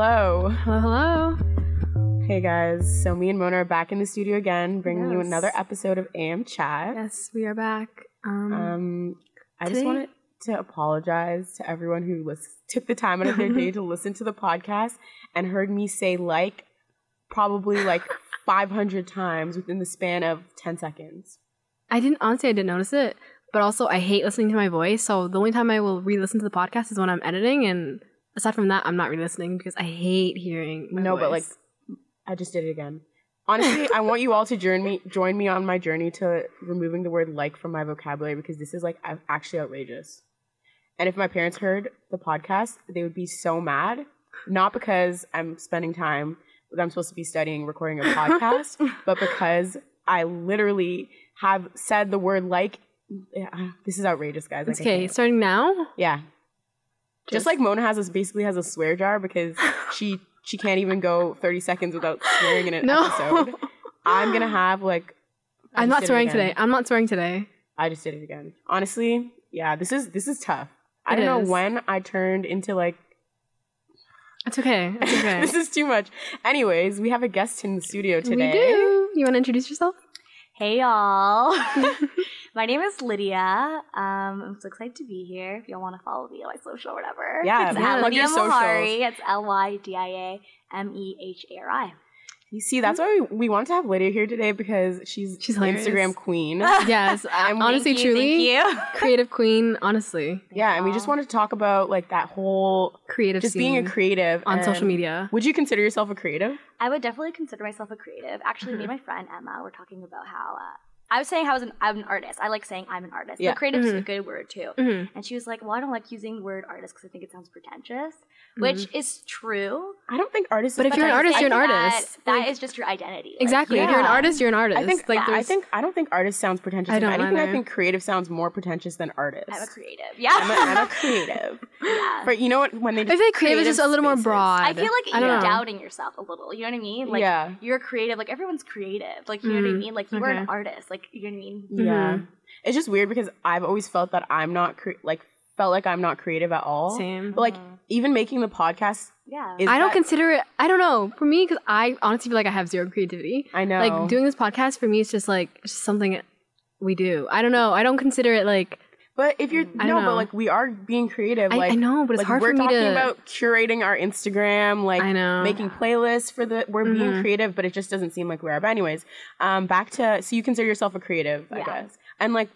Hello. Hello, hello. Hey guys. So me and Mona are back in the studio again, bringing you another episode of AM Chat. Yes, we are back. Um, Um, I just wanted to apologize to everyone who took the time out of their day to listen to the podcast and heard me say like probably like 500 times within the span of 10 seconds. I didn't honestly, I didn't notice it, but also I hate listening to my voice. So the only time I will re-listen to the podcast is when I'm editing, and aside from that, I'm not re-listening because I hate hearing. My no, but like. I just did it again. Honestly, I want you all to join me join me on my journey to removing the word like from my vocabulary because this is like actually outrageous. And if my parents heard the podcast, they would be so mad. Not because I'm spending time that I'm supposed to be studying recording a podcast, but because I literally have said the word like yeah, this is outrageous, guys. Like, okay. Starting now. Yeah. Just, like Mona has this basically has a swear jar because she she can't even go 30 seconds without swearing in an No. episode. I'm gonna have like I I'm not swearing today. I'm not swearing today. I just did it again. Honestly, yeah, this is this is tough. I It don't know when I turned into like It's okay. It's okay. this is too much. Anyways, we have a guest in the studio today. We do. You want to introduce yourself? Hey y'all. My name is Lydia. Um, I'm so excited to be here. If y'all want to follow me on my social or whatever. Yeah, it's yeah, at Lydia. Mehari. It's L Y D I A M E H A R I. You see, that's why we, we wanted to have Lydia here today because she's She's hilarious. Instagram queen. yes. I'm- honestly, you, truly, Thank you. creative queen. Honestly, yeah, and we just wanted to talk about like that whole creative. just being a creative on social media. Would you consider yourself a creative? I would definitely consider myself a creative. Actually, me and my friend Emma were talking about how uh, I was saying I was an, I'm an artist. I like saying I'm an artist. Yeah. But creative is a Mhm. good word too. Mhm. And she was like, "Well, I don't like using the word artist because I think it sounds pretentious," Mm-hmm. which is true. I don't think artist. But is if you're an artist, you're an that- artist. that Like- is just your identity. Like, Exactly. If you're an artist, you're an artist. I think like I there's think I don't think artist sounds pretentious. I don't anything, I think creative sounds more pretentious than artist. I'm a creative. Yeah. I'm a, I'm a creative. yeah. For you know what when they I feel like creative is just a little more broad. I feel like I you're know. doubting yourself a little. You know what I mean? Like yeah, you're creative. Like everyone's creative. Like you know what I Mhm. mean? Like you are an artist. Like you know what I mean? yeah. Mhm. It's just weird because I've always felt that I'm not cre- like felt like I'm not creative at all. Same. But like Mhm. even making the podcast, yeah. is I don't that- consider it. I don't know. For me, because I honestly feel like I have zero creativity. I know Like doing this podcast for me is just like it's just something we do. I don't know. I don't consider it like But if you're I no, don't but like we are being creative. I, like I know, but it's like hard we're for me talking to. about curating our Instagram, like I know. making playlists for the we're being Mhm. creative, but it just doesn't seem like we are. But anyways, um, back to so you consider yourself a creative, I guess, and like.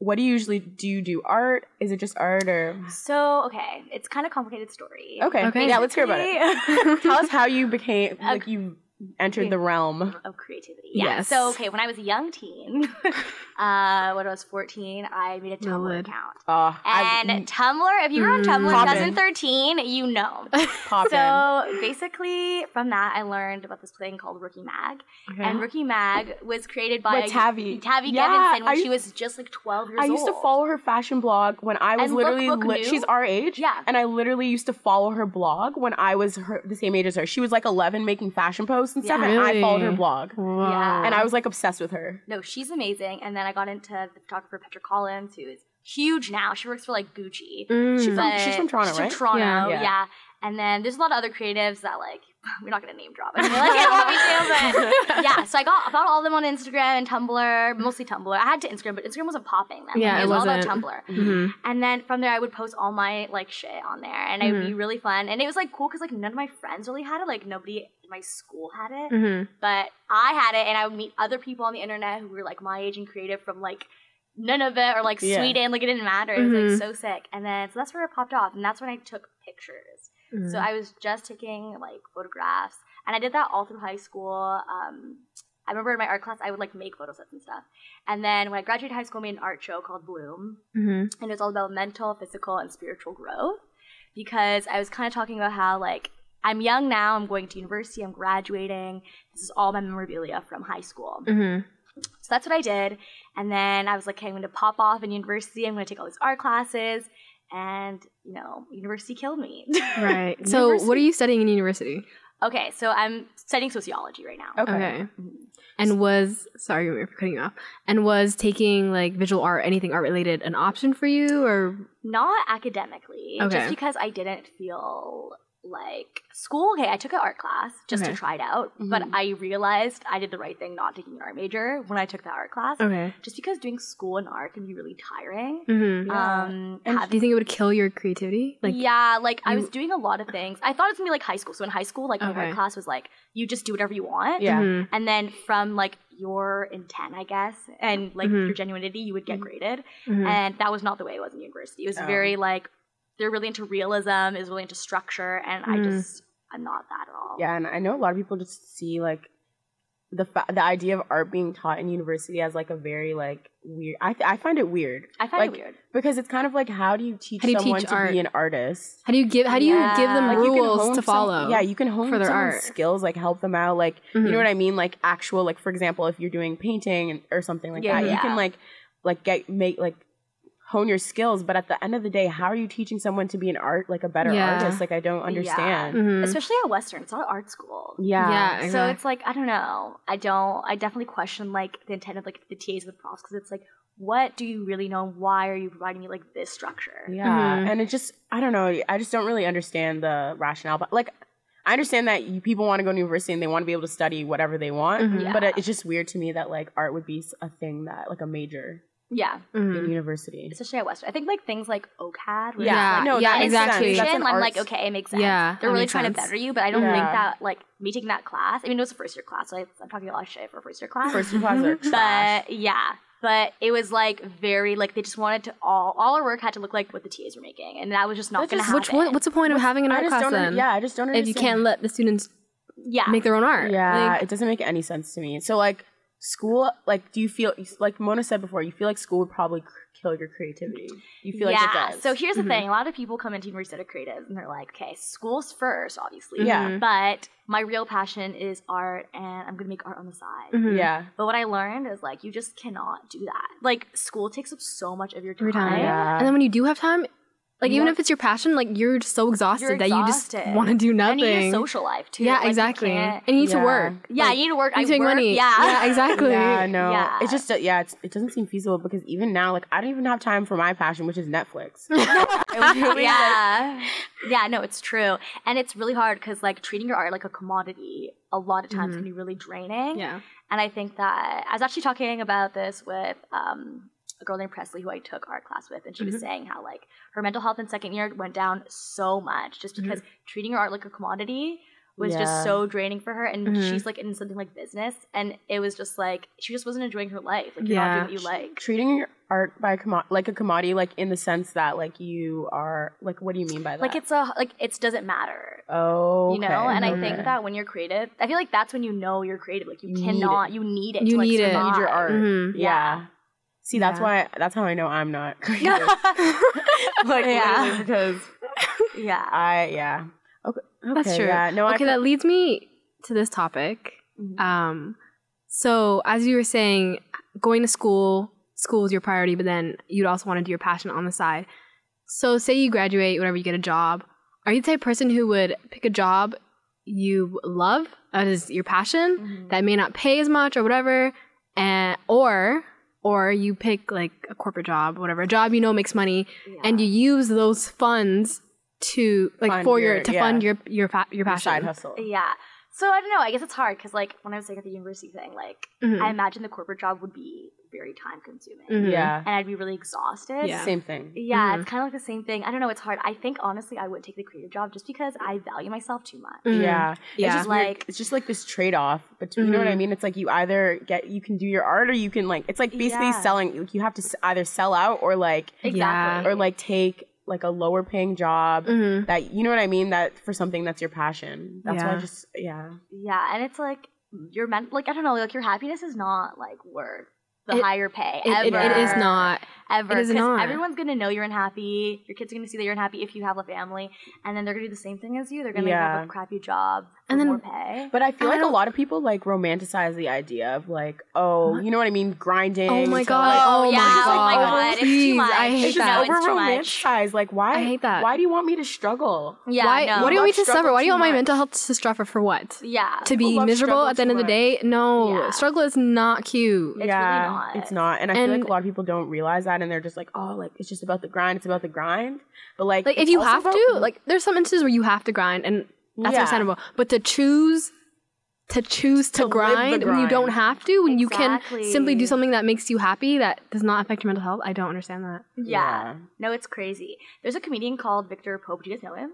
What do you usually do? You do art? Is it just art or? So okay, it's kind of complicated story. Okay, Okay. yeah, let's hear about it. it. Tell us how you became like you entered the realm. of creativity. Yeah. Yes. So okay, when I was a young teen, uh, when I was 14, I made a Tumblr Lilith. account. Uh, And I, Tumblr, if you were on Mm. Tumblr in 2013, you know. pop in. So basically, from that, I learned about this thing called Rookie Mag. Okay. And Rookie Mag was created by By Tavi. Tavi Yeah, Gevinson when I- she was just like 12 years old. I old. used to follow her fashion blog when I was And literally Lookbook li- she's our age. Yeah. And I literally used to follow her blog when I was her, the same age as her. She was like 11 making fashion posts and stuff, Yeah. and I followed her blog. Wow. Yeah. And I was like obsessed with her. No, she's amazing. And then I got into the photographer Petra Collins, who is huge now. She works for like Gucci. Mm. She from- she's from Toronto, she's right? From Toronto, Yeah. yeah. Yeah. And then there's a lot of other creatives that like we're not gonna name drop. I feel like I want me to, but yeah. So I got I found all of them on Instagram and Tumblr, mostly Tumblr. I had to Instagram, but Instagram wasn't popping then. Yeah, Like, it it was all about wasn't. Tumblr. Mhm. And then from there, I would post all my like shit on there, and it would Mm-hmm. be really fun. And it was like cool because like none of my friends really had it. Like nobody in my school had it, Mhm. but I had it, and I would meet other people on the internet who were like my age and creative from like none of it or like Yeah. Sweden. Like it didn't matter. It was like so sick. And then so that's where it popped off, and that's when I took pictures. So I was just taking like photographs, and I did that all through high school. Um, I remember in my art class, I would like make photo sets and stuff. And then when I graduated high school, I made an art show called Bloom, Mhm. and it was all about mental, physical, and spiritual growth. Because I was kind of talking about how like I'm young now, I'm going to university, I'm graduating. This is all my memorabilia from high school. Mhm. So that's what I did. And then I was like, okay, I'm going to pop off in university. I'm going to take all these art classes. And, you know, university killed me. Right. So, what are you studying in university? okay, so I'm studying sociology right now. Okay. Okay. Mm-hmm. And was sorry for cutting you off. And was taking like visual art, anything art related, an option for you, or Not academically, Okay. just because I didn't feel like school. Okay, I took an art class just Okay. to try it out, but Mhm. I realized I did the right thing not taking an art major when I took that art class. Okay. Just because doing school and art can be really tiring. Mm-hmm. Um, And have- Do you think it would kill your creativity? Like, yeah, like I was doing a lot of things. I thought it was gonna be like high school. So in high school, like my art class was like you just do whatever you want. Yeah. Mhm. And then from like your intent, I guess, and like Mhm. your genuinity, you would get Mhm. graded. Mhm. And that was not the way it was in university. It was Oh. very like they're really into realism, is really into structure, and I Mhm. just I'm not that at all. Yeah, and I know a lot of people just see like the fa- the idea of art being taught in university as like a very like weird. I th- I find it weird I find Like, it weird. because it's kind of like how do you teach How do you someone teach to art? be an artist? How do you give? How do you Yeah. give them Like, you rules hone to some- follow? yeah, you can hone for their art. skills, like help them out. Like you Mhm. know what I mean? Like actual, like for example, if you're doing painting and- or something like Yeah, that, you can like like get make like hone your skills. But at the end of the day, how are you teaching someone to be an art like a better Yeah. artist? Like I don't understand. Mhm. Especially at Western, it's not art school. Yeah. Yeah, So it's like I don't know. I don't. I definitely question like the intent of like the TAs and the profs because it's like, what do you really know? Why are you providing me like this structure? Yeah, Mhm. and it just I don't know. I just don't really understand the rationale. But like, I understand that you, people want to go to university and they want to be able to study whatever they want. Mhm. Yeah. But it, it's just weird to me that like art would be a thing that like a major Yeah, Mhm. in university. especially at Western. I think like things like OCAD. where Yeah, it's, no, yeah, that exactly. sense. That's an I'm like, okay, it makes sense. Yeah, they're really trying sense. to better you, but I don't Yeah. think that like me taking that class. I mean, it was a first year class, so I, I'm talking a lot of shit for a first year class. First year classes are trash. but yeah, but it was like very like they just wanted to all all our work had to look like what the TAs were making, and that was just not going to happen. Which one? What's the point of having an I art class then? yeah, I just don't. if you can't let the students yeah, make their own art. Yeah, Like, it doesn't make any sense to me. So like school, like, do you feel like Mona said before? You feel like school would probably kill your creativity. You feel yeah. like it does. So here's the Mhm. thing: a lot of people come into university that are creatives, and they're like, okay, school's first, obviously. Yeah. Mhm. But my real passion is art, and I'm gonna make art on the side. Mhm. yeah, But what I learned is like you just cannot do that. Like school takes up so much of your time. Every time. Yeah. And then when you do have time, like even if it's your passion, like you're just so exhausted You're that you just exhausted. want to do nothing. And you need a social life too. yeah, Like, you exactly. can't- And you need Yeah. to work. yeah, Like, you need to work. you I need to make work, money. Yeah, Yeah, exactly. Yeah, no. Yeah. It just yeah, it's, it doesn't seem feasible because even now, like I don't even have time for my passion, which is Netflix. I literally, like- yeah, yeah. No, it's true, and it's really hard because like treating your art like a commodity a lot of times Mhm. can be really draining. Yeah. And I think that I was actually talking about this with um, a girl named Presley who I took art class with, and she Mhm. was saying how like her mental health in second year went down so much just because treating her art like a commodity was Yeah. just so draining for her. And Mhm. she's like in something like business, and it was just like she just wasn't enjoying her life. Like you're Yeah. not doing what you like. treating your art by commo- like a commodity, like in the sense that like you are like, what do you mean by that? Like it's a like it doesn't matter. oh, you know okay, and i think that when you're creative i feel like that's when you know you're creative like you, You need cannot you need it You to, like, need it. You need your art. Mhm. yeah. Yeah. See, that's Yeah. why that's how I know I'm not creative. like Yeah. because yeah I yeah. Okay, That's true. Yeah. No, okay, feel- that leads me to this topic. Mhm. Um, so as you were saying, going to school, school is your priority, but then you'd also want to do your passion on the side. So say you graduate, whatever, you get a job. Are you the type of person who would pick a job you love, that is your passion, Mhm. that may not pay as much or whatever, and or or you pick like a corporate job, whatever, a job you know makes money, Yeah. and you use those funds to like Fund for your, your- to yeah. fund your your fa- your your passion. side hustle. yeah so i don't know i guess it's hard because like when i was saying at the university thing like Mhm. i imagine the corporate job would be very time consuming Mhm. Yeah. and i'd be really exhausted Yeah. Same thing. yeah Mhm. it's kind of like the same thing i don't know it's hard i think honestly i would take the creative job just because i value myself too much Mhm. Yeah. It's Yeah. just weird- Like- it's just like this trade off between you know what I Mhm. mean? It's like you either get you can do your art or you can like it's like basically Yeah. selling like you have to either sell out or like exactly or like take like a lower paying job Mhm. that you know what I mean that for something that's your passion. That's why I just yeah. Yeah, and it's like your men like I don't know, like your happiness is not like worth the It- higher pay It, it- ever. it is not. Ever. it is 'cause not. Everyone's gonna know you're unhappy. Your kids are gonna see that you're unhappy if you have a family, and then they're gonna do the same thing as you. They're gonna have a crappy job And then- more pay. But I feel I like a lot of people like romanticize the idea of like, oh, you know what I mean, grinding. Oh my god! like- oh, oh, yeah, my oh god! my God, it's too Please, much. I hate it's that. It's over romanticized. Like, why? I hate that. Why do you want me to struggle? Yeah, why? no. What do you want me to suffer? Why do you want my much. mental health to suffer for what? Yeah. To be miserable at the end of the day? No, Yeah. struggle is not cute. It's really yeah, not. it's not. And I feel like a lot of people don't realize that, and they're just like, oh, like it's just about the grind. It's about the grind. But like, Like if you have about- to, like there's some instances where you have to grind, and that's Yeah. understandable. But to choose to choose to, To live the grind when you don't have to, when you can simply do something that makes you happy that does not affect your mental health, I don't understand that. Yeah. Yeah. No, it's crazy. There's a comedian called Victor Pope. Do you guys know him?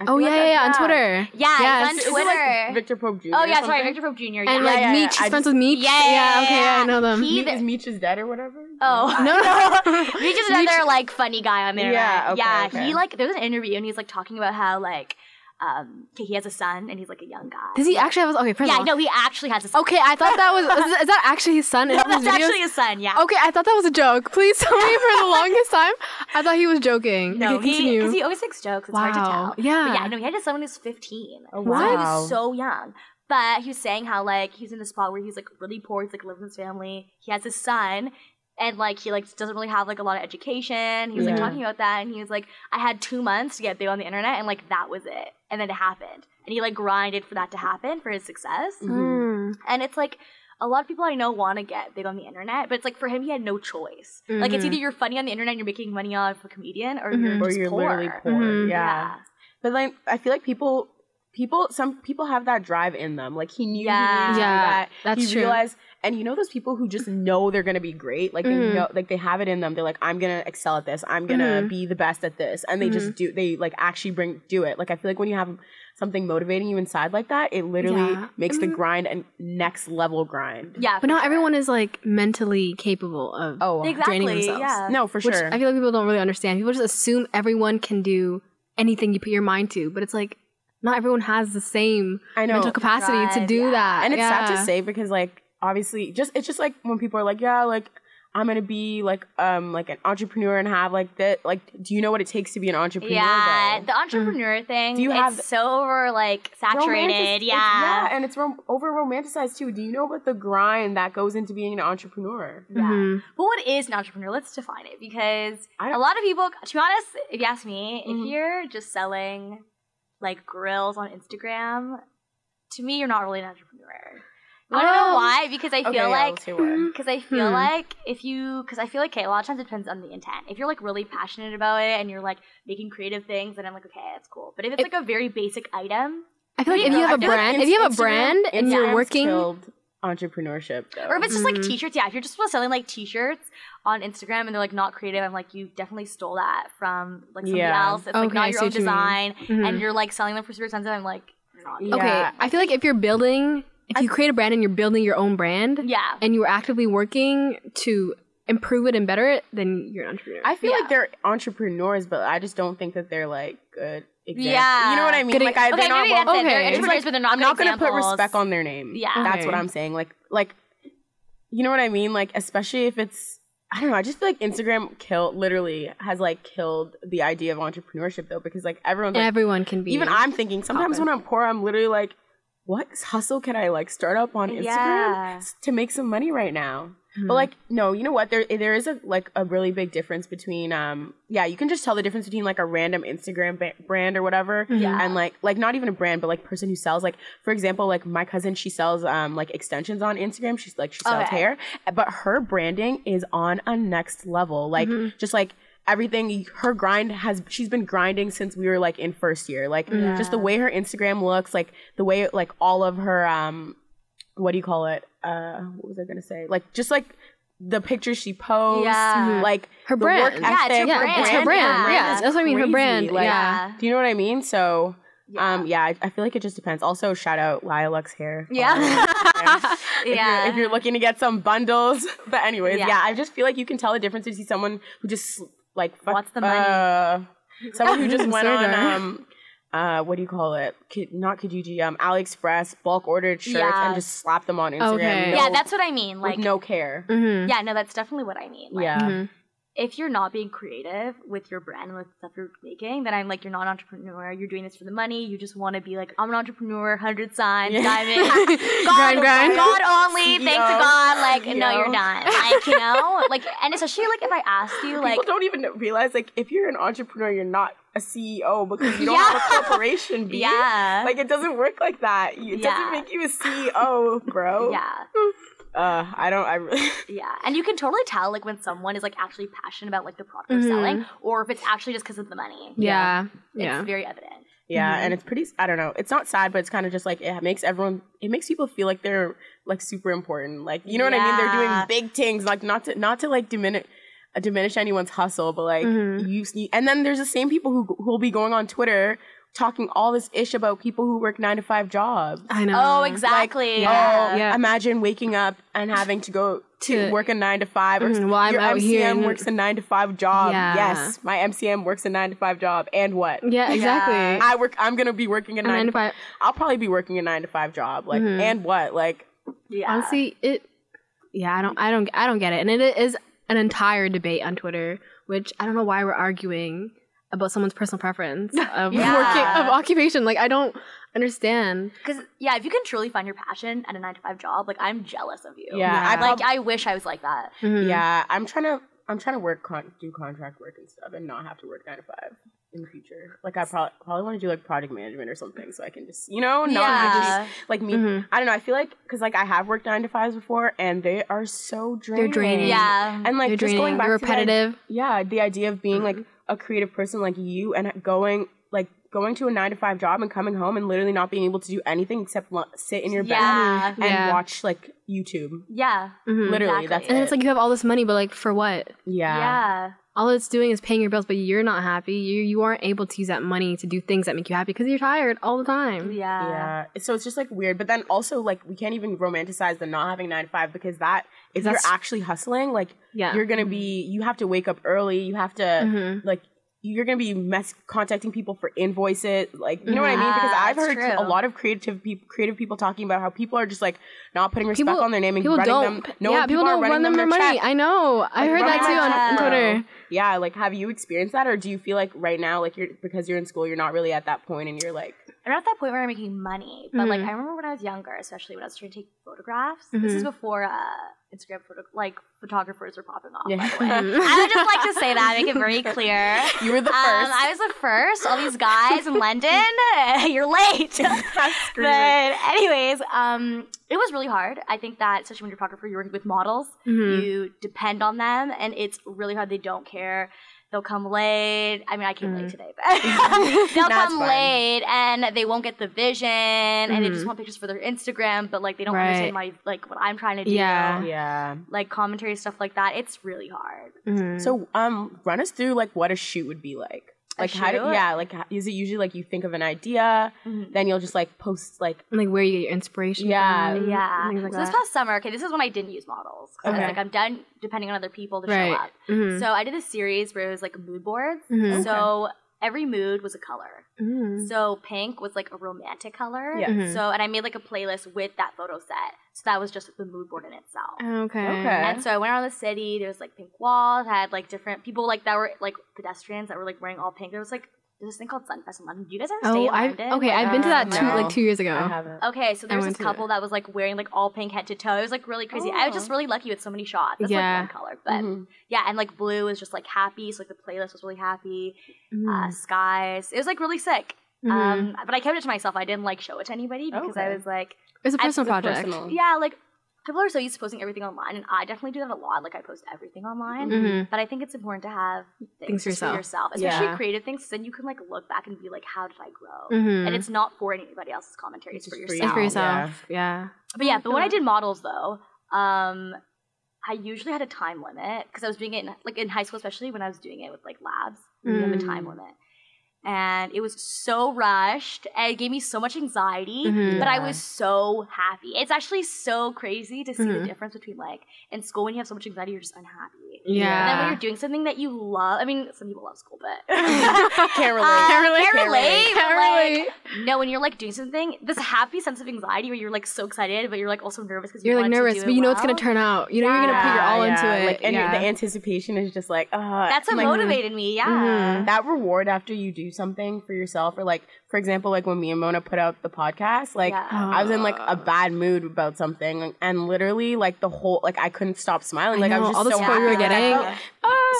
I Oh yeah, like yeah, yeah, on Twitter. Yeah, he's Yes. on Is it Twitter. like Victor Pope Jr. oh yeah, sorry, something? Victor Pope Jr. And yeah. like yeah, Meech, yeah, he's I friends just- with Meech. Yeah, yeah, yeah, okay, yeah. I know them. He- Me- is Meech's dead or whatever? Oh no, no. He's just another like funny guy on the internet. Yeah, okay, yeah. okay. He like there was an interview and he's like talking about how like um okay, he has a son and he's like a young guy. Does he actually have? Okay, first Yeah, of all, no, he actually has a son. Okay, I thought that was is, is that actually his son? No, that's videos? actually his son. Yeah. Okay, I thought that was a joke. Please tell me for the longest time. I thought he was joking. No, okay, he because he always makes jokes. It's hard to Wow. tell. Yeah. But yeah, no, he had a son when he was 15. Oh, So he wow. was so young. But he was saying how like he's in a spot where he's like really poor. He's like living with his family. He has his son, and like he like doesn't really have like a lot of education. He was like talking about that, and he was like, I had two months to get big on the internet, and like that was it. And then it happened, and he like grinded for that to happen for his success. Mm. And it's like a lot of people I know want to get big on the internet, but it's like for him, he had no choice. Like it's Mhm. either you're funny on the internet and you're making money off a comedian, or you're Mhm. Or just you're poor. literally poor. Mhm. Yeah. But like, I feel like people, people, some people have that drive in them. Like he knew Yeah. he needed to do Yeah, that. that's he true. realized, and you know those people who just know they're gonna be great. Like they Mhm. know, like they have it in them. They're like, I'm gonna excel at this. I'm gonna Mhm. be the best at this, and they just do. They like actually bring do it. Like I feel like when you have something motivating you inside like that, it literally Yeah. makes the Mhm. grind a next level grind. Yeah, But not sure. everyone is like mentally capable of Oh, exactly. draining themselves. Yeah. no, for which sure. I feel like people don't really understand. People just assume everyone can do anything you put your mind to, but it's like not everyone has the same I know. mental capacity to do yeah. that. and it's sad to say because like obviously just it's just like when people are like yeah like i'm gonna be like um like an entrepreneur and have like that like do you know what it takes to be an entrepreneur Yeah, though? the entrepreneur thing. Do you it's have- so over like saturated? Romantic- yeah. it's- yeah and it's rom- over romanticized too do you know about the grind that goes into being an entrepreneur Yeah. Mhm. But what is an entrepreneur? Let's define it because I a don't- lot of people, to be honest, if you ask me, Mhm. if you're just selling like grills on Instagram, to me, you're not really an entrepreneur. You wanna know Um, why? Because I feel okay like let's hear why. Because I feel Hmm. like if you, because I feel like, okay, a lot of times it depends on the intent. If you're like really passionate about it and you're like making creative things, then I'm like, okay, that's cool. But if it's It- like a very basic item, I feel like if you I have a feel like brand, if you have a brand and you're working, killed entrepreneurship though. or if it's just like Mhm. t-shirts, yeah, if you're just selling like t-shirts on Instagram and they're like not creative, I'm like, you definitely stole that from like somebody Yeah. else. It's like Okay, I not your own what you mean. design, Mhm. and you're like selling them for super expensive. I'm like, not. Yeah. okay, I feel like if you're building, if you create a brand and you're building your own brand, Yeah. and you are actively working to improve it and better it, then you're an entrepreneur. i feel Yeah. like they're entrepreneurs but i just don't think that they're like good examples. Yeah. you know what i mean Good- like I, Okay, they're not maybe well- that's it. They're okay. entrepreneurs, It's but they're not. I'm good not gonna put respect on their name. Yeah. that's what I'm saying. Like, like, you know what I mean? Like, especially if it's, I don't know. I just feel like Instagram kill literally has like killed the idea of entrepreneurship though, because like everyone's like, Everyone can be. even I'm thinking sometimes Poppin'. when I'm poor, I'm literally like, what hustle can I like start up on Instagram Yeah. to make some money right now? Mhm. But like, no, you know what? There there is a like a really big difference between um yeah, you can just tell the difference between like a random Instagram ba- brand or whatever Yeah. and like like not even a brand but like person who sells like for example like my cousin she sells um like extensions on Instagram she's like she sells Okay. hair but her branding is on a next level like Mhm. just like everything her grind has she's been grinding since we were like in first year like just the way her Instagram looks like the way like all of her um what do you call it uh what was I gonna say like just like the pictures she posts Yeah. like Her brand. work Yeah, it's her ethic, the brand. it's her brand. Yeah. Yeah, that's what I mean. Her brand. Like, yeah. do you know what I mean? So, Yeah. um, yeah, I, I feel like it just depends. Also, shout out Lilacs Hair. Yeah. Follow her on Instagram. If, yeah. you're, if you're looking to get some bundles, but anyways, Yeah. yeah. I just feel like you can tell the difference between someone who just like fuck- Wants the money. Uh, someone who just went on Sorry. um, uh, what do you call it? Ki- not Kijiji, um, AliExpress, bulk ordered shirts Yeah. and just slapped them on Instagram. Okay. no- yeah, that's what I mean. with Like, no care. Mhm. yeah, no, that's definitely what I mean. Like, Yeah. Mhm. If you're not being creative with your brand and with stuff you're making, then I'm like, you're not an entrepreneur. You're doing this for the money. You just want to be like, I'm an entrepreneur, hundred signs, Yeah. diamond, God, Grind, grind. God only, thanks to God. Like, no, you're not. Like, you know, like, and especially like if I ask you, like, People don't even realize like if you're an entrepreneur, you're not a CEO because you don't Yeah. have a corporation. B. yeah, Like it doesn't work like that. You- It Yeah. doesn't make you a CEO, bro. yeah. Uh, I don't. I. really- Yeah, and you can totally tell like when someone is like actually passionate about like the product they're Mhm. selling, or if it's actually just because of the money. Yeah. It's Yeah. very evident. Yeah, Mhm. and it's pretty. I don't know. It's not sad, but it's kind of just like it makes everyone. It makes people feel like they're like super important. Like you know what I mean? They're doing big things. Like not to not to like diminish. Diminish anyone's hustle, but like Mhm. you and then there's the same people who who will be going on Twitter talking all this ish about people who work nine to five jobs. I know. Oh, exactly. yeah. Oh, Yeah. imagine waking up and having to go to To- work a nine to five, or Mhm, well, I'm your out MCM here works a nine to five job. Yeah. Yes, my MCM works a nine to five job, and what? Yeah, exactly. Yeah. I work. I'm gonna be working a A nine, nine to to five. I'll probably be working a nine to five job. Like, Mhm. and what? Like, Yeah. Honestly, it. Yeah, I don't. I don't. I don't get it, and it is an entire debate on Twitter, which I don't know why we're arguing about someone's personal preference of Yeah. working of occupation. Like I don't understand. Because yeah, if you can truly find your passion at a nine to five job, like I'm jealous of you. yeah, Yeah. I Like I wish I was like that. Mhm. yeah, I'm trying to. I'm trying to work con- do contract work and stuff, and not have to work nine to five in the future. Like, I probably probably want to do like project management or something, so I can just you know not Yeah. just like me. Mhm. I don't know. I feel like because like I have worked nine to fives before, and they are so draining. They're draining. Yeah. and like They're just draining. going back They're to the- repetitive. yeah, the idea of being like a creative person like you and going like going to a nine to five job and coming home and literally not being able to do anything except lo- sit in your bed Yeah. and Yeah. watch like YouTube. Yeah. Mhm. Literally, Exactly. that's And it. it's like you have all this money, but like for what? yeah. Yeah. All it's doing is paying your bills, but you're not happy. You you aren't able to use that money to do things that make you happy because you're tired all the time. Yeah. Yeah. So it's just like weird. But then also like we can't even romanticize the not having nine to five because that if That's- you're actually hustling, like Yeah. you're gonna be you have to wake up early, you have to Mhm. like you're gonna be mess contacting people for invoices, like you know what I mean? Because I've heard true. a lot of creative people, creative people talking about how people are just like not putting respect People- on their name and People running don't. them. No, yeah, people are don't running run them their money. check. I know. I heard that too on, on check. Twitter. Yeah, like have you experienced that, or do you feel like right now, like you're because you're in school, you're not really at that point, and you're like, I'm not at that point where I'm making money, but like Mhm. I remember when I was younger, especially when I was trying to take photographs. This is Mhm. before uh, Instagram photo like photographers are popping off. Yeah. By the way. I would just like to say that, make it very clear. you were the Um, first. I was the first. All these guys in London, you're late. But anyways, um, it was really hard. I think that especially when you're a photographer, you're working with models. Mhm. You depend on them, and it's really hard. They don't care. They'll come late. I mean, I came late today, but they'll That's come fine. late, and they won't get the vision, and they just Mhm. want pictures for their Instagram, but like they don't Right. understand my like what I'm trying to do. Yeah. yeah. Like commentary stuff like that. It's really hard. Mhm. So, um, run us through like what a shoot would be like. A Like how do shoot? yeah, like is it usually like you think of an idea, Mhm. then you'll just like post like like where you get your inspiration Yeah. from, Yeah. like so this past summer, okay, this is when I didn't use models. 'cause I was Okay. like, I'm done depending on other people to Right. show up. Mhm. So I did a series where it was like mood boards. Mhm. So every mood was a color. Mhm. So pink was like a romantic color. Yeah. Mhm. So and I made like a playlist with that photo set. So that was just the mood board in itself. Okay. Okay. And so I went around the city. There was like pink walls. I had like different people like that were like pedestrians that were like wearing all pink. There was like there's this thing called Sunfest in London. Do you guys ever stay Oh, in I've London? okay. Like, I've been to that Uh, two, no. like two years ago. I haven't. Okay, so there was this couple that was like wearing like all pink head to toe. It was like really crazy. I was just Oh. really lucky with so many shots. That's Yeah. like one color, but Mhm. yeah, and like blue was just like happy. So like the playlist was really happy. Uh, Mhm. skies, it was like really sick. Mhm. Um, but I kept it to myself. I didn't like show it to anybody because I was like, it's a personal it's a project. personal- yeah, like people are so used to posting everything online, and I definitely do that a lot. Like I post everything online. Mhm. But I think it's important to have things, Things for just yourself. yourself, especially Yeah. creative things. 'cause Then you can like look back and be like, "How did I grow?" Mhm. And it's not for anybody else's commentary; it's, It's for just for yourself. It's for Yeah. yourself. Yeah. But yeah, but when I did models though, um, I usually had a time limit because I was doing it in, like in high school, especially when I was doing it with like labs. You have a time Mm. limit, and it was so rushed. And it gave me so much anxiety, Mhm. but I was so happy. It's actually so crazy to see the Mhm. difference between like in school when you have so much anxiety, you're just unhappy. Great. And then when you're doing something that you love, I mean, some people love school, but Can't relate. Uh, Can't relate. Can't Can't relate. relate. but, Can't like. No, when you're like doing something, this happy sense of anxiety where you're like so excited, but you're like also nervous because You're like want to nervous, do but it you know it's gonna turn out. You know you're gonna put your all into it. Like, and yeah. the anticipation is just like, uh, That's what like, motivated me. Yeah. Mhm. that reward after you do something for yourself, or like, for example, like when me and Mona put out the podcast, like Yeah. I was in like a bad mood about something, and literally like the whole like I couldn't stop smiling. Like I, know, was just all the so support happy. Like, I getting. Felt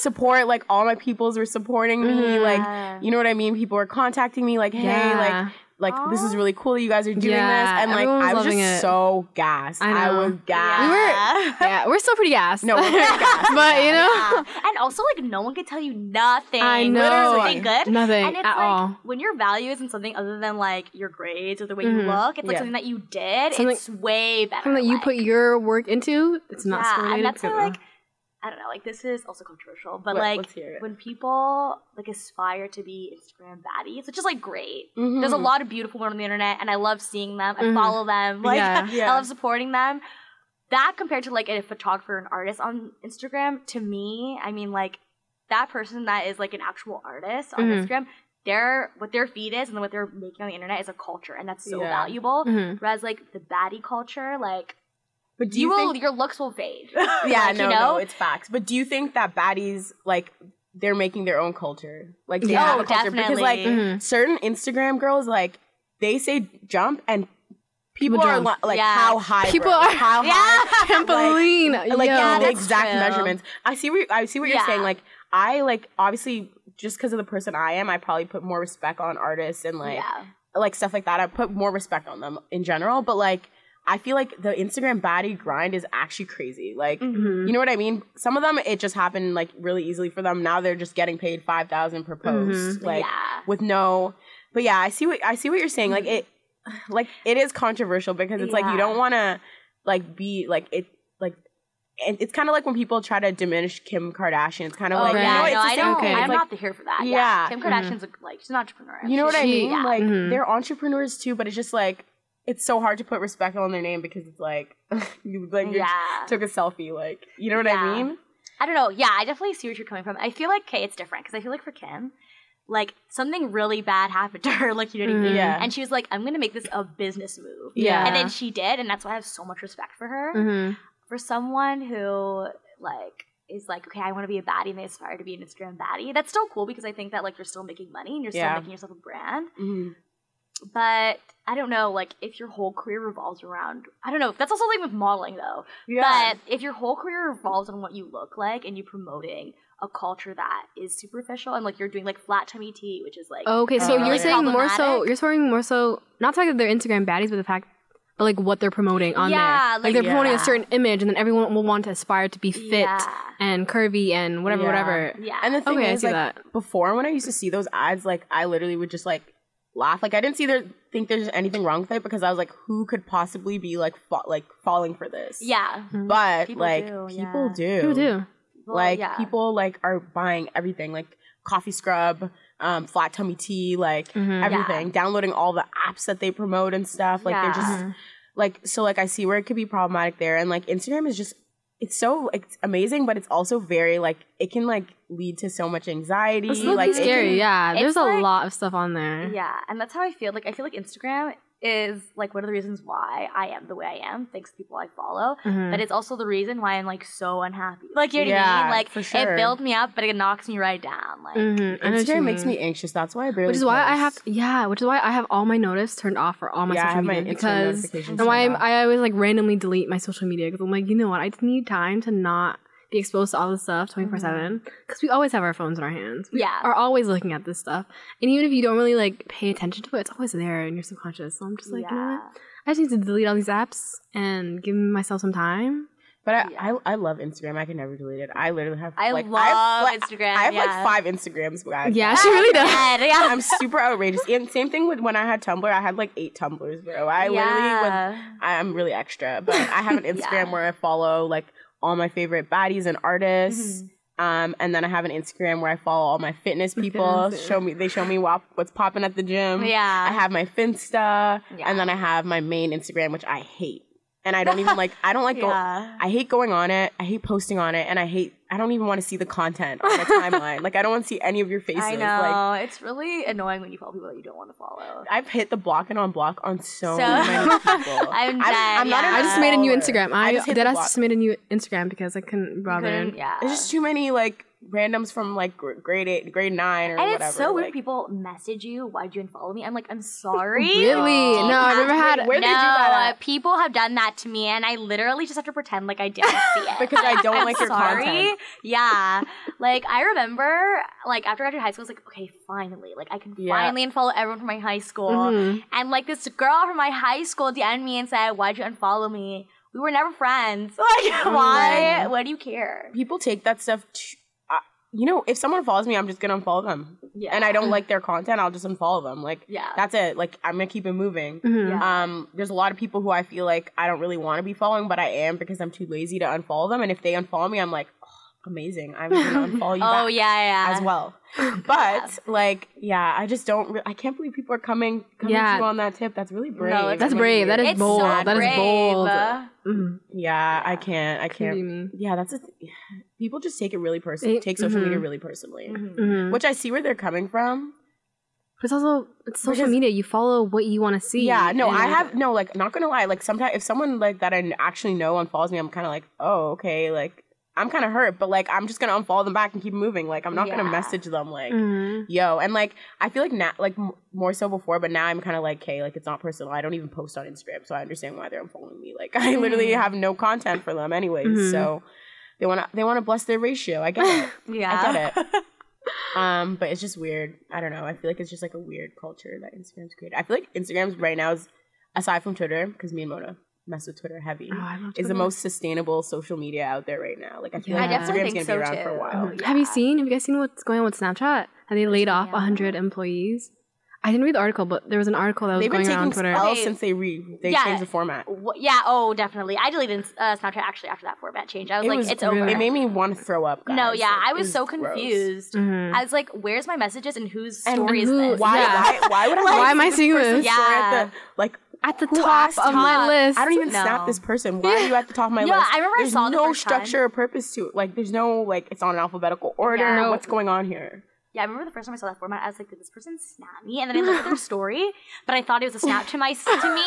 support. Like all my peoples were supporting me. Mhm. Like you know what I mean. People were contacting me like, hey, Yeah. like. Like this is really cool that you guys are doing Yeah, this, and like everyone was I was just it. so gassed. I I, was gassed. We were- Yeah. yeah, we're still pretty gassed. No, we're pretty gassed. but you know, Yeah. And also, like, no one could tell you nothing. I know. it's something good. Nothing and it's at like, all. When your value isn't something other than like your grades or the way you Mhm. look, it's like Yeah. something that you did. Something- it's way better. something that you like. put your work into, it's not yeah, still related. and that's why, like, I don't know, like this is also controversial, but Let- like let's hear it. when people like aspire to be Instagram baddies, which is like great. Mhm. There's a lot of beautiful women on the internet, and I love seeing them. I Mhm. follow them. Like Yeah. Yeah. I love supporting them. That compared to like a photographer and artist on Instagram, to me, I mean like that person that is like an actual artist on Mhm. Instagram, their what their feed is and what they're making on the internet is a culture, and that's so Yeah. valuable. Mhm. Whereas like the baddie culture, like But do you, you, will think? your looks will fade. yeah, Like, no, you know? no, it's facts. But do you think that baddies like they're making their own culture? Like they Yeah. have Oh, a culture because like definitely. Mhm. certain Instagram girls like they say jump and people, People are jump. li- like Yeah. how high People bro? are- how Yeah. high Trampoline. like, like yo. yeah, the exact true. measurements. I see what I see what you're saying. Like I like obviously just because of the person I am, I probably put more respect on artists and like yeah. like stuff like that. I put more respect on them in general. But like I feel like the Instagram baddie grind is actually crazy. Like Mhm. you know what I mean? Some of them it just happened like really easily for them. Now they're just getting paid five thousand per post. Mhm. Like yeah. with no but yeah, I see what I see what you're saying. Like it like it is controversial because it's like you don't wanna like be like it like and it's kind of like when people try to diminish Kim Kardashian. It's kind of Oh like right. you know, yeah, it's no, the I same don't. Okay. thing. I'm like, not here for that. Yeah, Yeah. Kim Mhm. Kardashian's a, like she's an entrepreneur. you know what I She- mean? Yeah. Like Mhm. they're entrepreneurs too, but it's just like it's so hard to put respect on their name because it's like you like yeah. took a selfie. Like you know what Yeah. I mean? I don't know. Yeah, I definitely see what you're coming from. I feel like okay, it's different because I feel like for Kim, like something really bad happened to her. Like you know what I mean? Mhm. Yeah. And she was like, I'm gonna make this a business move. Yeah. And then she did, and that's why I have so much respect for her. Mhm. For someone who like is like, okay, I want to be a baddie, and they aspire to be an Instagram baddie. That's still cool because I think that like you're still making money and you're still Yeah. making yourself a brand. Mhm. But I don't know, like if your whole career revolves around, I don't know. That's also like with modeling though. Yeah. But if your whole career revolves on what you look like and you're promoting a culture that is superficial and like you're doing like flat tummy tea, which is like Okay, so you're really saying more so you're saying more so not the fact that they're Instagram baddies, but the fact but like what they're promoting on Yeah, there. Like, like- they're promoting a certain image and then everyone will want to aspire to be fit Yeah. and curvy and whatever, Yeah. whatever. yeah. And the thing Okay, I is, see like that. before when I used to see those ads, like I literally would just like laugh. Like I didn't see there think there's anything wrong with it because I was like, who could possibly be like fa- like falling for this? yeah. But People like do, people yeah. do. People do. Well, like yeah. people like are buying everything like coffee scrub um flat tummy tea like Mhm. everything downloading all the apps that they promote and stuff like they're just Mhm. like so like i see where it could be problematic there and like instagram is just it's so it's amazing but it's also very like it can like lead to so much anxiety It's low-key like it scary, can- yeah. There's a like- lot of stuff on there. Yeah, and that's how I feel. Like I feel like Instagram is like one of the reasons why I am the way I am, thanks to people I follow. Mhm. But it's also the reason why I'm like so unhappy. Like you know what I mean? Like for sure. it builds me up, but it knocks me right down. Like Mhm, I know what you instagram makes me anxious that's why i barely Which is why I have yeah, which is why I have all my notice turned off for all my yeah, I social have my media Instagram because and why I'm. I always like randomly delete my social media because I'm like, you know what, I just need time to not be exposed to all this stuff 24 seven mm-hmm. because we always have our phones in our hands. We Yeah. are always looking at this stuff, and even if you don't really like pay attention to it, it's always there in your subconscious. So I'm just like, you know what? I just need to delete all these apps and give myself some time. but I, Yeah. I i love instagram i can never delete it i literally have I like love have, like, Instagram. i have yeah. like five instagrams guys Yeah, she really does. Yeah. I'm super outrageous. And same thing with when I had Tumblr. I had like eight Tumblrs, bro. I literally would. yeah. I'm really extra, but I have an Instagram Yeah. where I follow like all my favorite baddies and artists. Mhm. Um, and then I have an Instagram where I follow all my fitness people. Show me, they show me what, what's popping at the gym. Yeah. I have my Finsta, Yeah. and then I have my main Instagram, which I hate. And I don't even like. I don't like go. I hate going on it. I hate posting on it, and I hate. I don't even want to see the content on the timeline. Like I don't want to see any of your faces. I Like know. it's really annoying when you follow people that you don't want to follow. I've hit the block and on block on so, So- many people. I'm I- dead, I'm not yeah. even I just made a new. Instagram. I, just did the I block. just made a new Instagram because I couldn't bother. Couldn't- yeah. There's just too many like randoms from like grade eight, grade nine, or whatever. and whatever. it's so weird. People message you, "Why'd you unfollow me?" I'm like, "I'm sorry." Really? Oh. No, I've never had. Where no, did you do that at? people have done that to me, and I literally just have to pretend like I didn't see it Because I don't like your sorry. content. Yeah, like I remember, like after I graduated high school, I was like, okay, finally, like I can Yeah. finally unfollow everyone from my high school. Mhm. And like this girl from my high school DM'd me and said, "Why'd you unfollow me? We were never friends. Like, why? Right. Why do you care?" people take that stuff. T- uh, you know, if someone follows me, I'm just gonna unfollow them, Yeah, and I don't like their content. I'll just unfollow them. Like Yeah. that's it. Like I'm gonna keep it moving. Mhm. Yeah. Um, there's a lot of people who I feel like I don't really want to be following, but I am because I'm too lazy to unfollow them. And if they unfollow me, I'm like, amazing. I'm gonna unfollow you Oh back yeah, yeah. as well. But like, yeah, I just don't. Re- I can't believe people are coming coming Yeah. to you on that tip. That's really brave. No, it's That's I'm brave. That is It's bold. so That is bold. Mhm. Yeah, I can't. I Couldn't be can't. Yeah, that's a. Th- people just take it really personally. It- Take social media mhm. really personally, Mhm. which I see where they're coming from. But it's also it's social Because- media. You follow what you want to see. Yeah, no, I and- have no like. Not gonna lie, like sometimes if someone like that I actually know unfollows me, I'm kind of like, oh, okay, like I'm kind of hurt, but like I'm just gonna unfollow them back and keep moving. Like I'm not gonna message them like. Mhm. Yo, and like I feel like now, like m- more so before, but now I'm kind of like, okay, like it's not personal. I don't even post on Instagram, so I understand why they're unfollowing me. Like I literally Mm. have no content for them, anyways. Mhm. So they want to they want to bless their ratio. I get it. yeah. I get it. Um, but it's just weird. I don't know. I feel like it's just like a weird culture that Instagram's created. I feel like Instagram's right now is aside from Twitter, because me and Mona mess with Twitter heavy, Oh, I love is the most sustainable social media out there right now. Like I feel Yeah. like I definitely Instagram's think gonna be so, around for a while. Mhm. Have you seen? Have you guys seen what's going on with Snapchat? Have they laid off Yeah. hundred employees? I didn't read the article, but there was an article that was They've going around taking Twitter. L Okay. since they re they Yeah. changed the format. Wh- yeah. Oh, definitely. I deleted uh, Snapchat actually after that format change. I was It like, was it's really- over. It made me want to throw up. Guys. no, yeah, Like, I it was so gross. confused. Mhm. I was like, "Where's my messages and whose And story is who- this?" Why? Yeah. Why? Why would I? Why am I seeing person's this? story at Yeah. the, like At the who top of my list. I don't even No. snap this person. Why are you at the top of my Yeah, list? I remember I saw it the no first time. structure or purpose to it. Like, there's no like, it's on an alphabetical order. Yeah. What's going on here? Yeah, I remember the first time I saw that format, I was like, "Did this person snap me?" And then I looked at their story, but I thought it was a snap to my to me,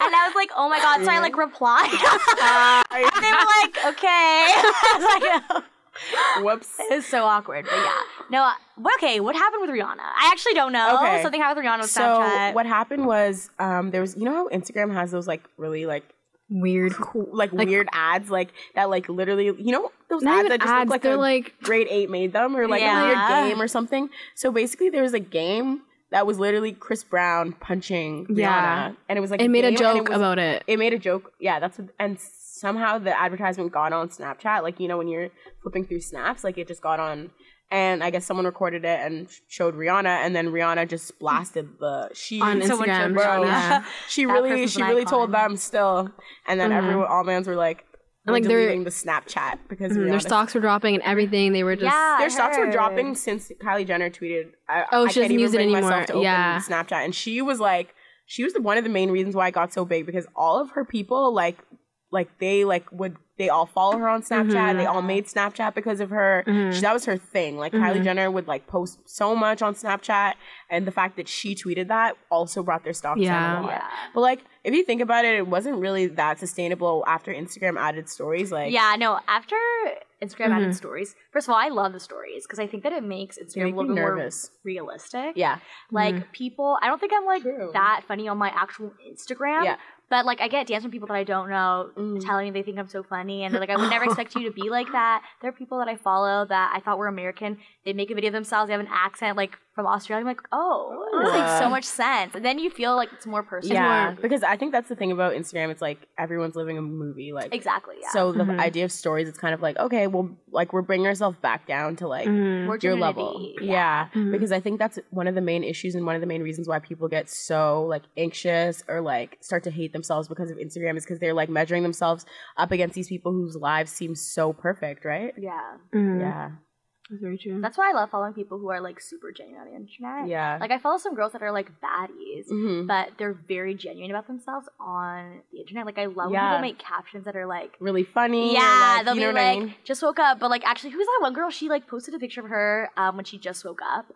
and I was like, "Oh my god!" So I like replied, and they were like, "Okay." I was like, oh. Whoops. It's so awkward, but yeah. No, okay. What happened with Rihanna? I actually don't know. Okay. Something happened with Rihanna with So Snapchat. what happened was, um, there was, you know how Instagram has those like really like Weird. cool, like, Like- weird ads, like that, like literally, you know, those Not ads even that just ads. look like they're a like grade eight made them, or like Yeah. a weird game or something. So basically, there was a game that was literally Chris Brown punching Rihanna, Yeah. and it was like it made a game, and joke it was- about it. it made a joke. Yeah, that's what, and somehow the advertisement got on Snapchat. Like you know when you're flipping through snaps, like it just got on. And I guess someone recorded it and showed Rihanna, and then Rihanna just blasted the she On Instagram, bro. Yeah. she really she really icon. told them still, and then Mhm. everyone all mans were like, And, like deleting the Snapchat because Mhm, Their stocks were dropping and everything. They were just Yeah. their stocks were dropping since Kylie Jenner tweeted. I, Oh, I she can't doesn't even use it anymore. myself to open Yeah. Snapchat, and she was like, she was the, one of the main reasons why it got so big because all of her people like, like they like would they all follow her on Snapchat. Mhm. They all made Snapchat because of her. Mhm. She, that was her thing. Like Kylie Mhm. Jenner would like post so much on Snapchat, and the fact that she tweeted that also brought their stocks Yeah. down a lot. Yeah. But like, if you think about it, it wasn't really that sustainable after Instagram added stories. Like, yeah, no. After Instagram added stories, first of all, I love the stories because I think that it makes Instagram a little bit more realistic. Yeah, Like people, I don't think I'm like True. that funny on my actual Instagram. Yeah. But like I get DMs from people that I don't know Mm. telling me they think I'm so funny and they're like, I would never expect you to be like that. There are people that I follow that I thought were American. They make a video of themselves, they have an accent like from Australia. I'm like, oh, that makes so much sense. And then you feel like it's more personal. yeah. Because I think that's the thing about Instagram. It's like everyone's living a movie. Like, Exactly. Yeah. so the Mhm. idea of stories, it's kind of like okay, well, like we're bringing ourselves back down to like Mhm. your genuinity. level. Yeah. Mhm. Because I think that's one of the main issues and one of the main reasons why people get so like anxious or like start to hate themselves because of Instagram is because they're like measuring themselves up against these people whose lives seem so perfect, right? Yeah. Mhm. Yeah. That's very true. That's why I love following people who are like super genuine on the internet. Yeah. Like I follow some girls that are like baddies, Mhm. but they're very genuine about themselves on the internet. Like I love when Yeah. people make captions that are like really funny. Yeah, like, they'll be what I like, mean? just woke up. But like, actually, who's that one girl? She like posted a picture of her um, when she just woke up,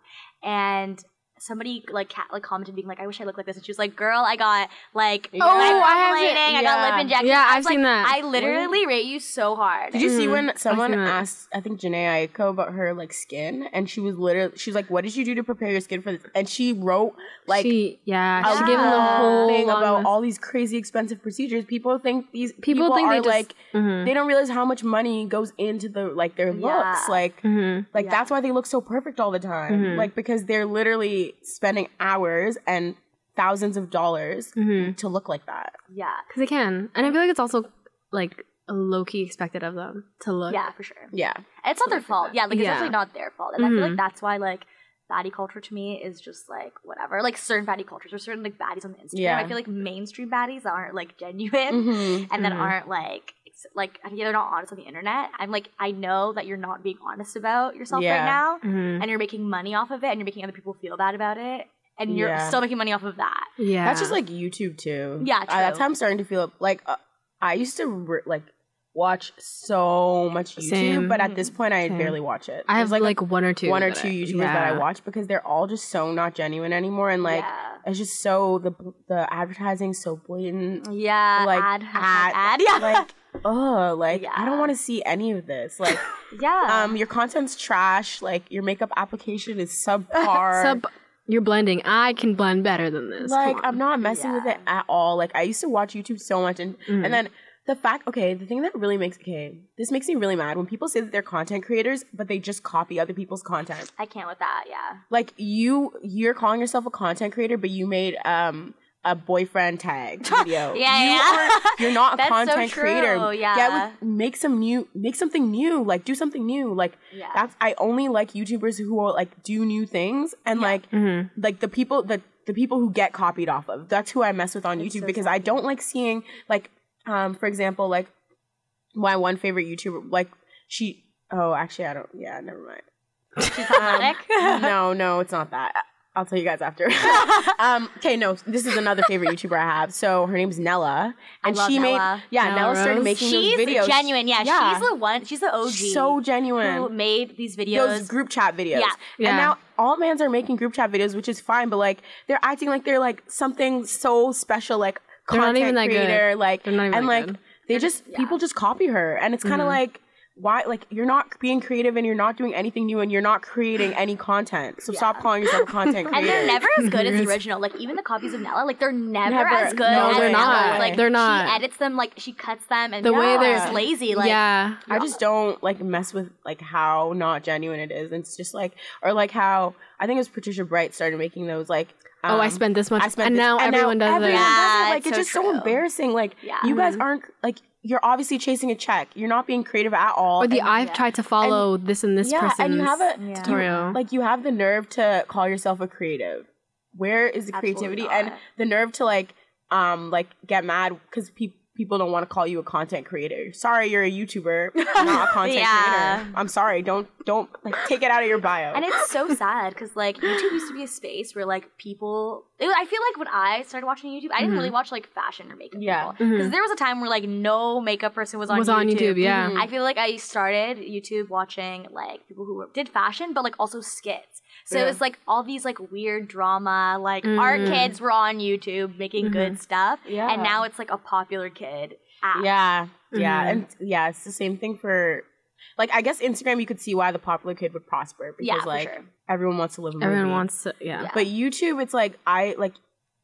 and somebody like ca- like commented being like, "I wish I looked like this," and she was like, "Girl, I got like Oh, I haven't- microneedling, I got lip injections." Yeah, I I've was like, seen that. I literally rate you so hard. Did you see Mhm. when someone asked, I think Jhené Aiko about her like skin, and she was literally, she was like, "What did you do to prepare your skin for this?" And she wrote like she, yeah, a she gave him the whole thing about list. all these crazy expensive procedures. People think these People people, think are they just- like Mhm. they don't realize how much money goes into the like their looks. Yeah. Like Mhm. like Yeah. that's why they look so perfect all the time. Mhm. Like because they're literally spending hours and thousands of dollars Mhm. to look like that. yeah, Because they can, and I feel like it's also like low key expected of them to look. yeah, for sure. Yeah. And it's not their fault. Yeah, like it's Yeah. definitely not their fault. And I feel like that's why like baddie culture to me is just like whatever. Like certain baddie cultures or certain like baddies on the Instagram. Yeah. I feel like mainstream baddies that aren't like genuine Mhm. and that Mhm. aren't like ex- like yeah, they're not honest on the internet. I'm like I know that you're not being honest about yourself Yeah. right now Mhm. and you're making money off of it and you're making other people feel bad about it and you're Yeah. still making money off of that. yeah. That's just like YouTube too. Yeah, Uh, that's how I'm starting to feel. Like uh, I used to re- like watch so much YouTube, Same. but at this point I Same. barely watch it. I have like, like one or two, one or two I- YouTubers that I watch because they're all just so not genuine anymore, and like yeah. it's just so the the advertising so blatant. Yeah, like, ad, hashtag ad- ad, yeah, Like oh, like I don't want to see any of this. Like yeah. um, your content's trash. Like your makeup application is subpar. Sub, you're blending. I can blend better than this. Like. I'm not messing with it at all. Like I used to watch YouTube so much, and Mhm. and then the fact, okay, the thing that really makes okay, this makes me really mad when people say that they're content creators, but they just copy other people's content. I can't with that. Yeah. Like you, you're calling yourself a content creator, but you made um a boyfriend tag video. Yeah, you yeah. aren't- you're not a That's so content creator. true, Get yeah. with, make some new, make something new. Like do something new. Like Yeah. that's I only like YouTubers who will like do new things and Yeah. like Mhm. like the people the the people who get copied off of. That's who I mess with on It's YouTube so because sad. I don't like seeing like um for example like my one favorite YouTuber like she oh actually I don't yeah never mind. She's problematic. no, no, it's not that. I'll tell you guys after. um, okay, no, this is another favorite YouTuber I have. So her name's Nella, I and love she Nella. made yeah. Nella Nella started making she's those videos. genuine. Yeah, Yeah. she's the one. She's the OG. so genuine. who made these videos. Those group chat videos. Yeah. Yeah. And now all mans are making group chat videos, which is fine, but like they're acting like they're like something so special, like They're not content even that good. creator, like They're not even and that like good. they just yeah. people just copy her, and it's kind of Mhm. like why like you're not being creative and you're not doing anything new and you're not creating any content. So Yeah. stop calling yourself a content creator. and they're never as good as the original. Like even the copies of Nella, like they're never, Never. as good No, as they're Nella's. not. Like They're not. She edits them, like she cuts them, and The way they're- just lazy. Like yeah. I just don't like mess with like how not genuine it is. And it's just like or like how I think it was Patricia Bright started making those like oh, I um, spent this much, I spent and this- now everyone does everyone it. Yeah, does it. Like it's it's, so just so embarrassing. Like Yeah. you guys aren't like you're obviously chasing a check. You're not being creative at all. Or the and, I've yeah. tried to follow this and this yeah, person's and you have a Yeah. you- tutorial. like you have the nerve to call yourself a creative. Where is the Absolutely creativity not. and the nerve to like um like get mad because people people don't want to call you a content creator. Sorry, you're a YouTuber, not a content Yeah. creator. I'm sorry. Don't don't like take it out of your bio. And it's so sad because like YouTube used to be a space where like people. It, I feel like when I started watching YouTube, I didn't Mhm. really watch like fashion or makeup Yeah. people because Mhm. there was a time where like no makeup person was on was YouTube. on YouTube, yeah. I feel like I started YouTube watching like people who were, did fashion, but like also skits. So Yeah. it was like all these like weird drama, like art Mm. kids were on YouTube making good stuff, yeah. and now it's like a popular kid app. Yeah, yeah, Mhm. and yeah, it's the same thing for like I guess Instagram. You could see why the popular kid would prosper because Yeah, like sure. everyone wants to live. A Everyone wants to, yeah. Yeah. But YouTube, it's like I like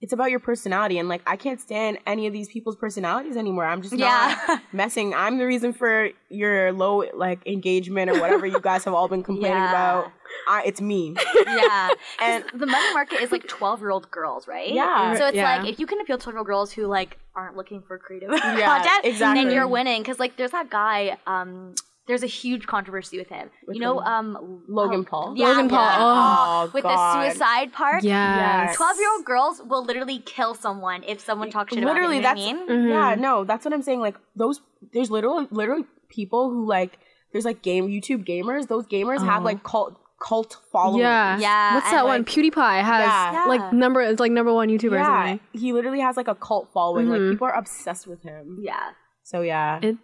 it's about your personality, and like I can't stand any of these people's personalities anymore. I'm just not Yeah. messing. I'm the reason for your low like engagement or whatever you guys have all been complaining Yeah. about. I, it's me. yeah. And- And the money market is like 12 year old girls, right? Yeah. So it's Yeah. like if you can appeal to 12 year old girls who like aren't looking for creative Yeah, content, exactly. then you're winning. Because like there's that guy, um, there's a huge controversy with him. With you know, whom? um, Logan oh, Paul? Yeah, Logan Paul, oh. with God. the suicide part. Yes. 12 year old girls will literally kill someone if someone talks shit literally about that's them. You know what I mean? Mhm. yeah no that's what i'm saying like those there's literally literally people who like there's like game YouTube gamers. Those gamers have Oh. like cult cult following. Yeah. Yeah, What's and, that one? PewDiePie has Yeah. like number it's like number one YouTuber Yeah, he literally has like a cult following. Mhm. Like people are obsessed with him. Yeah. So yeah, It-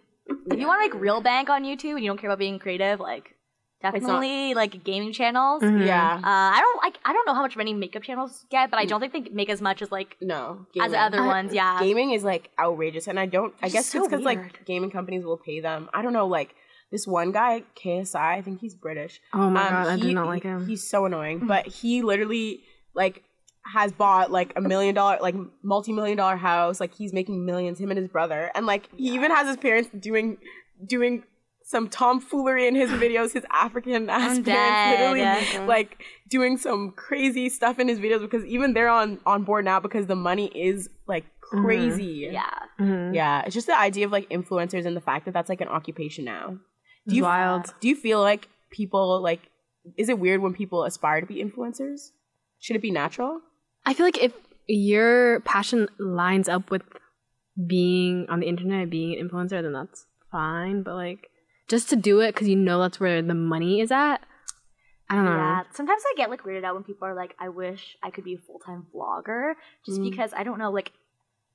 If you want to make real bank on YouTube and you don't care about being creative, like definitely like gaming channels. Mhm. yeah, Uh, I don't like. I don't know how much money makeup channels get, but I don't think they make as much as like no. as other I- ones. Yeah. gaming is like outrageous, and I don't. I guess so it's because like gaming companies will pay them. I don't know, like. This one guy, KSI, I think he's British. Oh my Um, god, I he- did not like him. He's so annoying, but he literally like has bought like a million dollar, like multi million dollar house. Like he's making millions. Him and his brother, and like he even has his parents doing doing some tomfoolery in his videos. His African ass parents dead. literally Yeah. like doing some crazy stuff in his videos because even they're on on board now because the money is like crazy. yeah. Mhm. Yeah, it's just the idea of like influencers and the fact that that's like an occupation now. Do you Wild. do you feel like people like is it weird when people aspire to be influencers? Should it be natural? I feel like if your passion lines up with being on the internet, being an influencer, then that's fine. But like, just to do it because you know that's where the money is at. I don't know. Yeah. Sometimes I get like weirded out when people are like, "I wish I could be a full time vlogger," just Mm. because I don't know, like.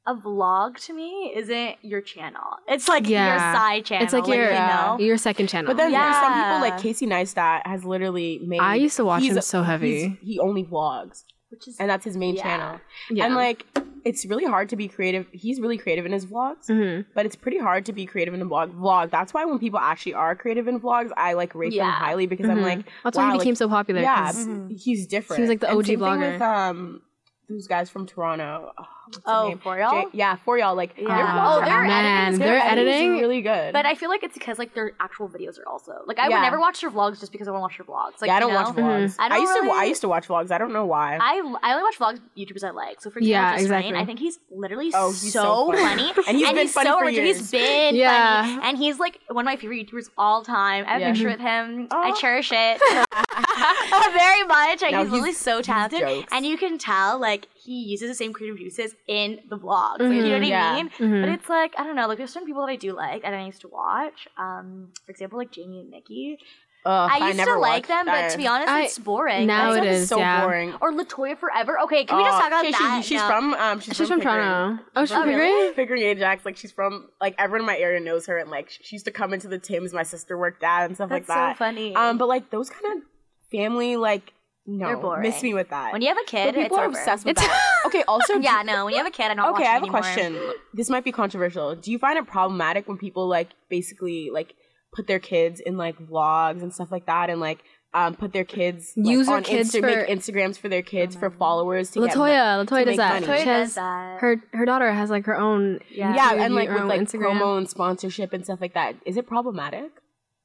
A vlog to me isn't your channel. It's like Yeah. your side channel. It's like your you know. your second channel. But then there's some people like Casey Neistat has literally made. I used to watch him so heavy. He only vlogs, which is and that's his main Yeah. channel. yeah. And like, it's really hard to be creative. He's really creative in his vlogs. Mhm. but it's pretty hard to be creative in a vlog. Vlog. That's why when people actually are creative in vlogs, I like rate them highly because I'm Mhm. like, that's wow, why he like, became so popular. yeah, Mhm. he's different. He was, like, the OG vlogger. With, um, those guys from Toronto. Oh, Oh, for y'all? Jay- yeah, for y'all. Like, Yeah. their Oh, their man, their editing- really good. But I feel like it's because like their actual videos are also like I Yeah. would never watch their vlogs just because I want to watch their vlogs. Like yeah, I don't know? watch vlogs. Mhm. I I, don't used to. I used to watch vlogs. I don't know why. I I only watch vlogs YouTubers I like. So for example, Yeah, Just exactly. Reign, I think he's literally Oh, he's so, so funny. And he's been funny so for years. He's been Yeah. funny, and he's like one of my favorite YouTubers all time. I have Yeah. a picture with him. I cherish it very much. No, he's literally he's- so talented, and you can tell like he uses the same creative juices in the vlogs. Like, you know what I Mhm. Yeah. mean? Mhm. But it's like I don't know. Like there's certain people that I do like that I used to watch. Um, for example, like Jamie and Nikki. Ugh, I used to like them, but to be honest, I- it's boring. now it is, so yeah. boring. Or Latoya Forever. Okay, can we just Oh, talk about she- that? she's No. from. Um, she's, She's from Pickering. Toronto. Oh, she's Oh, from really? Pickering? Pickering Ajax, like she's from like everyone in my area knows her, and like she used to come into the Tim's. My sister worked at and stuff That's like that. It's so funny. Um, but like those kind of family, like no, They're boring. miss me with that. when you have a but kid, people it's are over. obsessed with It's- that. Okay, also, yeah, no. When you have a kid, I'm not okay, watching I have a anymore. question. This might be controversial. Do you find it problematic when people like basically like put their kids in like vlogs and stuff like that, and like um put their kids like, Use their on kids Insta- make for- Instagrams for their kids for followers to get Latoya, Latoya does make that. money. Latoya She does has that. her her daughter has like her own Yeah. yeah, and like with like Instagram. promo and sponsorship and stuff like that. Is it problematic?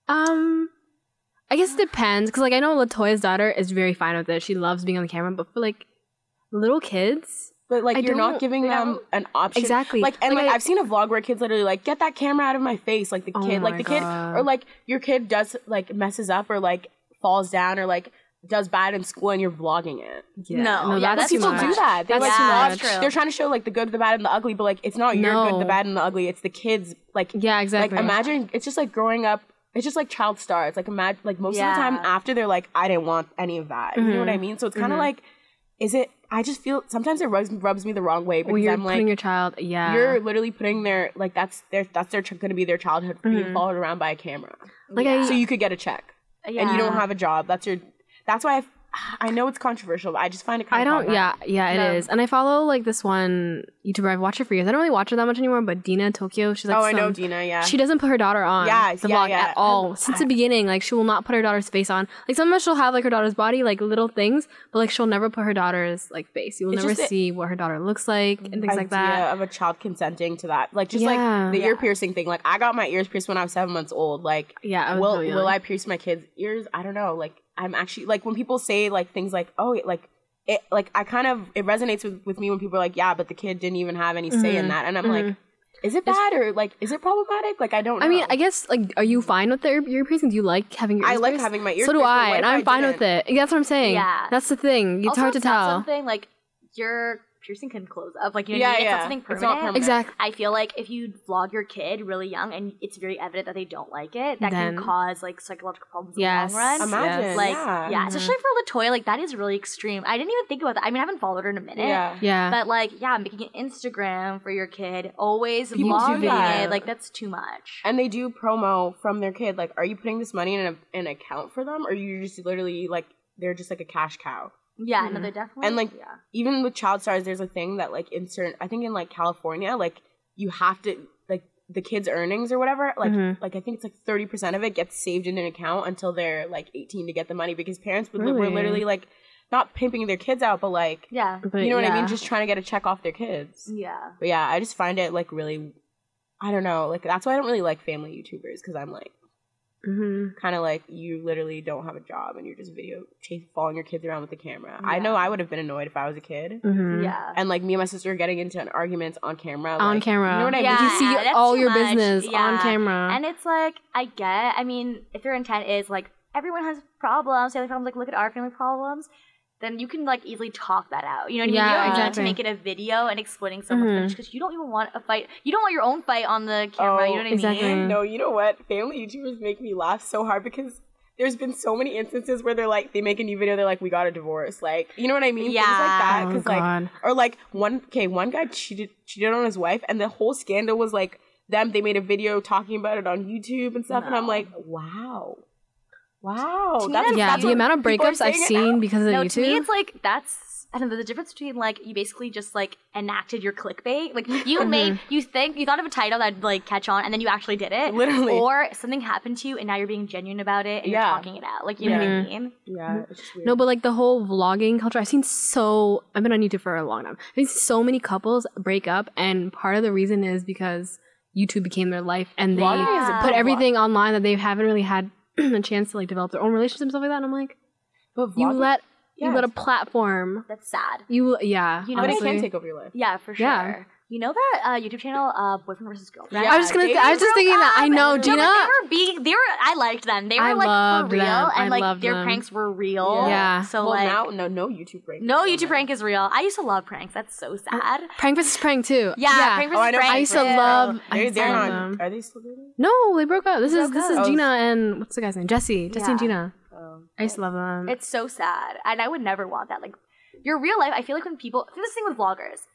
Um, I guess it depends because like I know Latoya's daughter is very fine with it. She loves being on the camera, but for like little kids, But like I you're not giving them don't- an option. Exactly. Like and Like, like, I- I've seen a vlog where kids literally like get that camera out of my face. Like the Oh kid, like my the kid, or like your kid does like messes up or like falls down or like does bad in school and you're vlogging it. yeah, No, yeah, that's that's too people much. do that. They That's like too Yeah, much. They're trying to show like the good, the bad, and the ugly, but like it's not your good, the bad, and the ugly. It's the kids. Like Yeah, exactly. like imagine it's just like growing up. It's just like child stars. Like imagine like most of the time after they're like I didn't want any of that. You know what I Mhm. mean? So it's kind of Mhm. like, is it? I just feel sometimes it rubs, rubs me the wrong way because when you're I'm like putting your child, yeah, you're literally putting their like that's their that's their going to be their childhood being Mhm. followed around by a camera. like Yeah. I So you could get a check yeah. and you don't have a job. That's your. That's why I've, I know it's controversial, but I just find it. kind I don't. Yeah, yeah, it is. No. And I follow like this one YouTuber. I've watched her for years. I don't really watch her that much anymore. But Dina Tokio, she's like, oh, I know Dina. Yeah. She doesn't put her daughter on Yeah, the yeah, vlog yeah. at all since the beginning. Like she will not put her daughter's face on. Like sometimes she'll have like her daughter's body, like little things, but like she'll never put her daughter's like face. You will It's never see what her daughter looks like and things like that. of a child consenting to that, like just Yeah. like the ear piercing thing. Like I got my ears pierced when I was seven months old. Like, Yeah, I will will I pierce my kids' ears? I don't know. Like I'm actually like when people say like things like oh like it like I kind of it resonates with with me when people are like yeah but the kid didn't even have any say in Mhm. that and I'm Mhm. like is it bad or like is it problematic? Like I don't. know. I mean, I guess like, are you fine with the ear, ear piercing? Do you like having your I like pierced? having my ears. So do I, and I'm I fine with didn't? it. That's what I'm saying. Yeah. that's the thing. It's Also, hard to it's tell. Something like you're piercing can close up. Like you know, Yeah, what it's yeah. not something It's not permanent. permanent. Exactly. I feel like if you vlog your kid really young and it's very evident that they don't like it, that Then- can cause like psychological problems Yes. in the long run. Imagine, Yes. Like yeah. yeah, Mhm. especially for Latoya, like that is really extreme. I didn't even think about that. I mean, I haven't followed her in a minute. yeah. Yeah. But like, yeah, making an Instagram for your kid, always People vlogging that. it, like that's too much. And they do promo from their kid. Like, are you putting this money in a, an account for them, or you just literally like they're just like a cash cow? Yeah, no, Mhm. they're definitely And, like, yeah. Even with child stars, there's a thing that like in certain, I think in like California, like you have to like the kids' earnings or whatever. Like, Mhm. like I think it's like thirty percent of it gets saved in an account until they're like eighteen to get the money because parents would, were literally like not pimping their kids out, but like Yeah. But you know what I mean, just trying to get a check off their kids. Yeah. But yeah, I just find it like really, I don't know, like that's why I don't really like family YouTubers because I'm like Mhm. kind of like you literally don't have a job and you're just video chase following your kids around with the camera. I know I would have been annoyed if I was a kid. Mhm. Yeah. And like me and my sister were getting into arguments on camera. On like, camera. You know what I Yeah. mean? You see that's all your much. business Yeah. on camera. And it's like, I get, I mean, if their intent is like, everyone has problems, family problems, like, look at our family problems, then you can like easily talk that out. You know what I mean? You don't need to make it a video and explaining someone's Mhm. finish because you don't even want a fight. You don't want your own fight on the camera. you know what I mean? No, you know what? Family YouTubers make me laugh so hard because there's been so many instances where they're like, they make a new video, they're like, we got a divorce. Like, you know what I mean? yeah Things like that. Oh, 'Cause, like, or like one, okay, one guy cheated, cheated on his wife, and the whole scandal was like them. They made a video talking about it on YouTube and stuff, and I'm like, wow, wow. To me, That's, that's- yeah, that's the amount of breakups I've seen now. because of No, YouTube. to me, it's like that's. I don't know the difference between like you basically just like enacted your clickbait. Like you Mm-hmm. made you think you thought of a title that'd like catch on, and then you actually did it. Literally. Or something happened to you, and now you're being genuine about it, and Yeah. you're talking it out. Like you know what I mean? Yeah, it's weird. No, but like the whole vlogging culture, I've seen so. I've been on YouTube for a long time. I've seen so many couples break up, and part of the reason is because YouTube became their life, and they Vlogging is a put everything online that they haven't really had a chance to like develop their own relationships and stuff like that. And I'm like, But you vlogging- let you yeah. let a platform. That's sad. You yeah. You know, but it honestly. can take over your life. Yeah, for sure. Yeah. You know that uh, YouTube channel, uh, Boyfriend versus Girlfriend. Yeah. I was just gonna. they I was just thinking that. I know, No, Jeana. but they were being. They were. I liked them. They were I like loved for real, them. I and like loved their them. pranks were real. Yeah. So well, like, now no, no YouTube prank. no is YouTube on prank is real. I used to love pranks. That's so sad. Prank versus prank too. Yeah, prank there. Oh, I versus know. prank. I used to too. love. I They're, used they're love not. them. Are they still dating? No, they broke up. This is this is Oh. Jeana and what's the guy's name? Jesse. Jesse and Jeana. Oh. I used to love them. It's so sad, and I would never want that. Like your real life. I feel like when people. This thing with vloggers.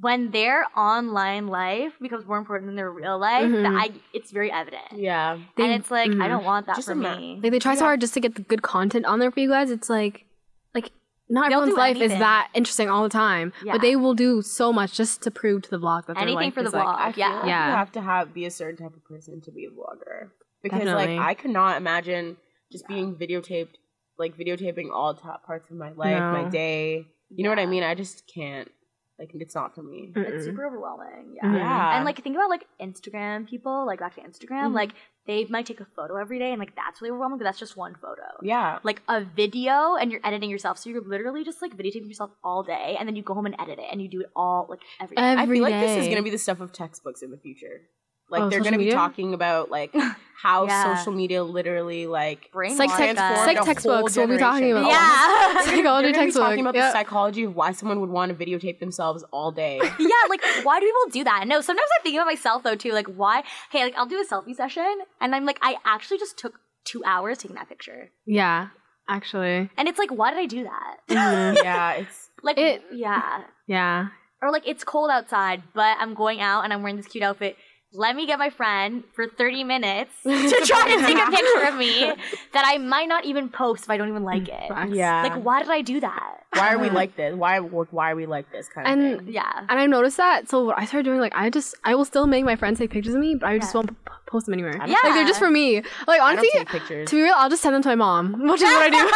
When their online life becomes more important than their real life, Mhm. that I it's very evident. Yeah. They- and it's like I mhm. don't want that Just for me. Like they try so Yeah. hard just to get the good content on there for you guys. It's like, like not They'll everyone's do life is that interesting all the time, Yeah. but they will do so much just to prove to the vlog that their Anything life for the is, like- I feel Yeah. like Yeah. you have to have be a certain type of person to be a vlogger because Definitely. like I could not imagine just being videotaped, like videotaping all top parts of my life, my day. You know what I mean? I just can't. Like it's not for me. It's Mm-mm. super overwhelming. Yeah. Mhm. Yeah. And like think about like Instagram people, like back to Instagram, Mhm. like they might take a photo every day and like that's really overwhelming but that's just one photo. Yeah. Like a video and you're editing yourself. So you're literally just like videotaping yourself all day and then you go home and edit it and you do it all like every day. Every I feel like this is gonna be the stuff of textbooks in the future. Like Oh, they're gonna be media? talking about like how Yeah. social media literally like Brainwash Psych, tech, us. transformed psych textbooks we'll be talking about. Yeah. They're Psychology gonna be textbook. talking about yeah. the psychology of why someone would want to videotape themselves all day. yeah, like why do people do that? No, sometimes I think about myself though too. Like why? Hey, like I'll do a selfie session and I'm like, I actually just took two hours taking that picture, yeah, actually, and it's like, why did I do that? Mhm. yeah, it's Like, It- yeah, yeah. or like it's cold outside, but I'm going out and I'm wearing this cute outfit. Let me get my friend for 30 minutes to try to take a picture of me that I might not even post if I don't even like it. Yeah. Like, why did I do that? why are we like this? Why why are we like this kind of thing? Yeah. and I noticed that. So what I started doing, like, I just, I will still make my friends take pictures of me, but I just Yeah. won't p- post them anywhere. Yeah. Like they're just for me. Like honestly, don't take pictures. to be real, I'll just send them to my mom, which is what I do.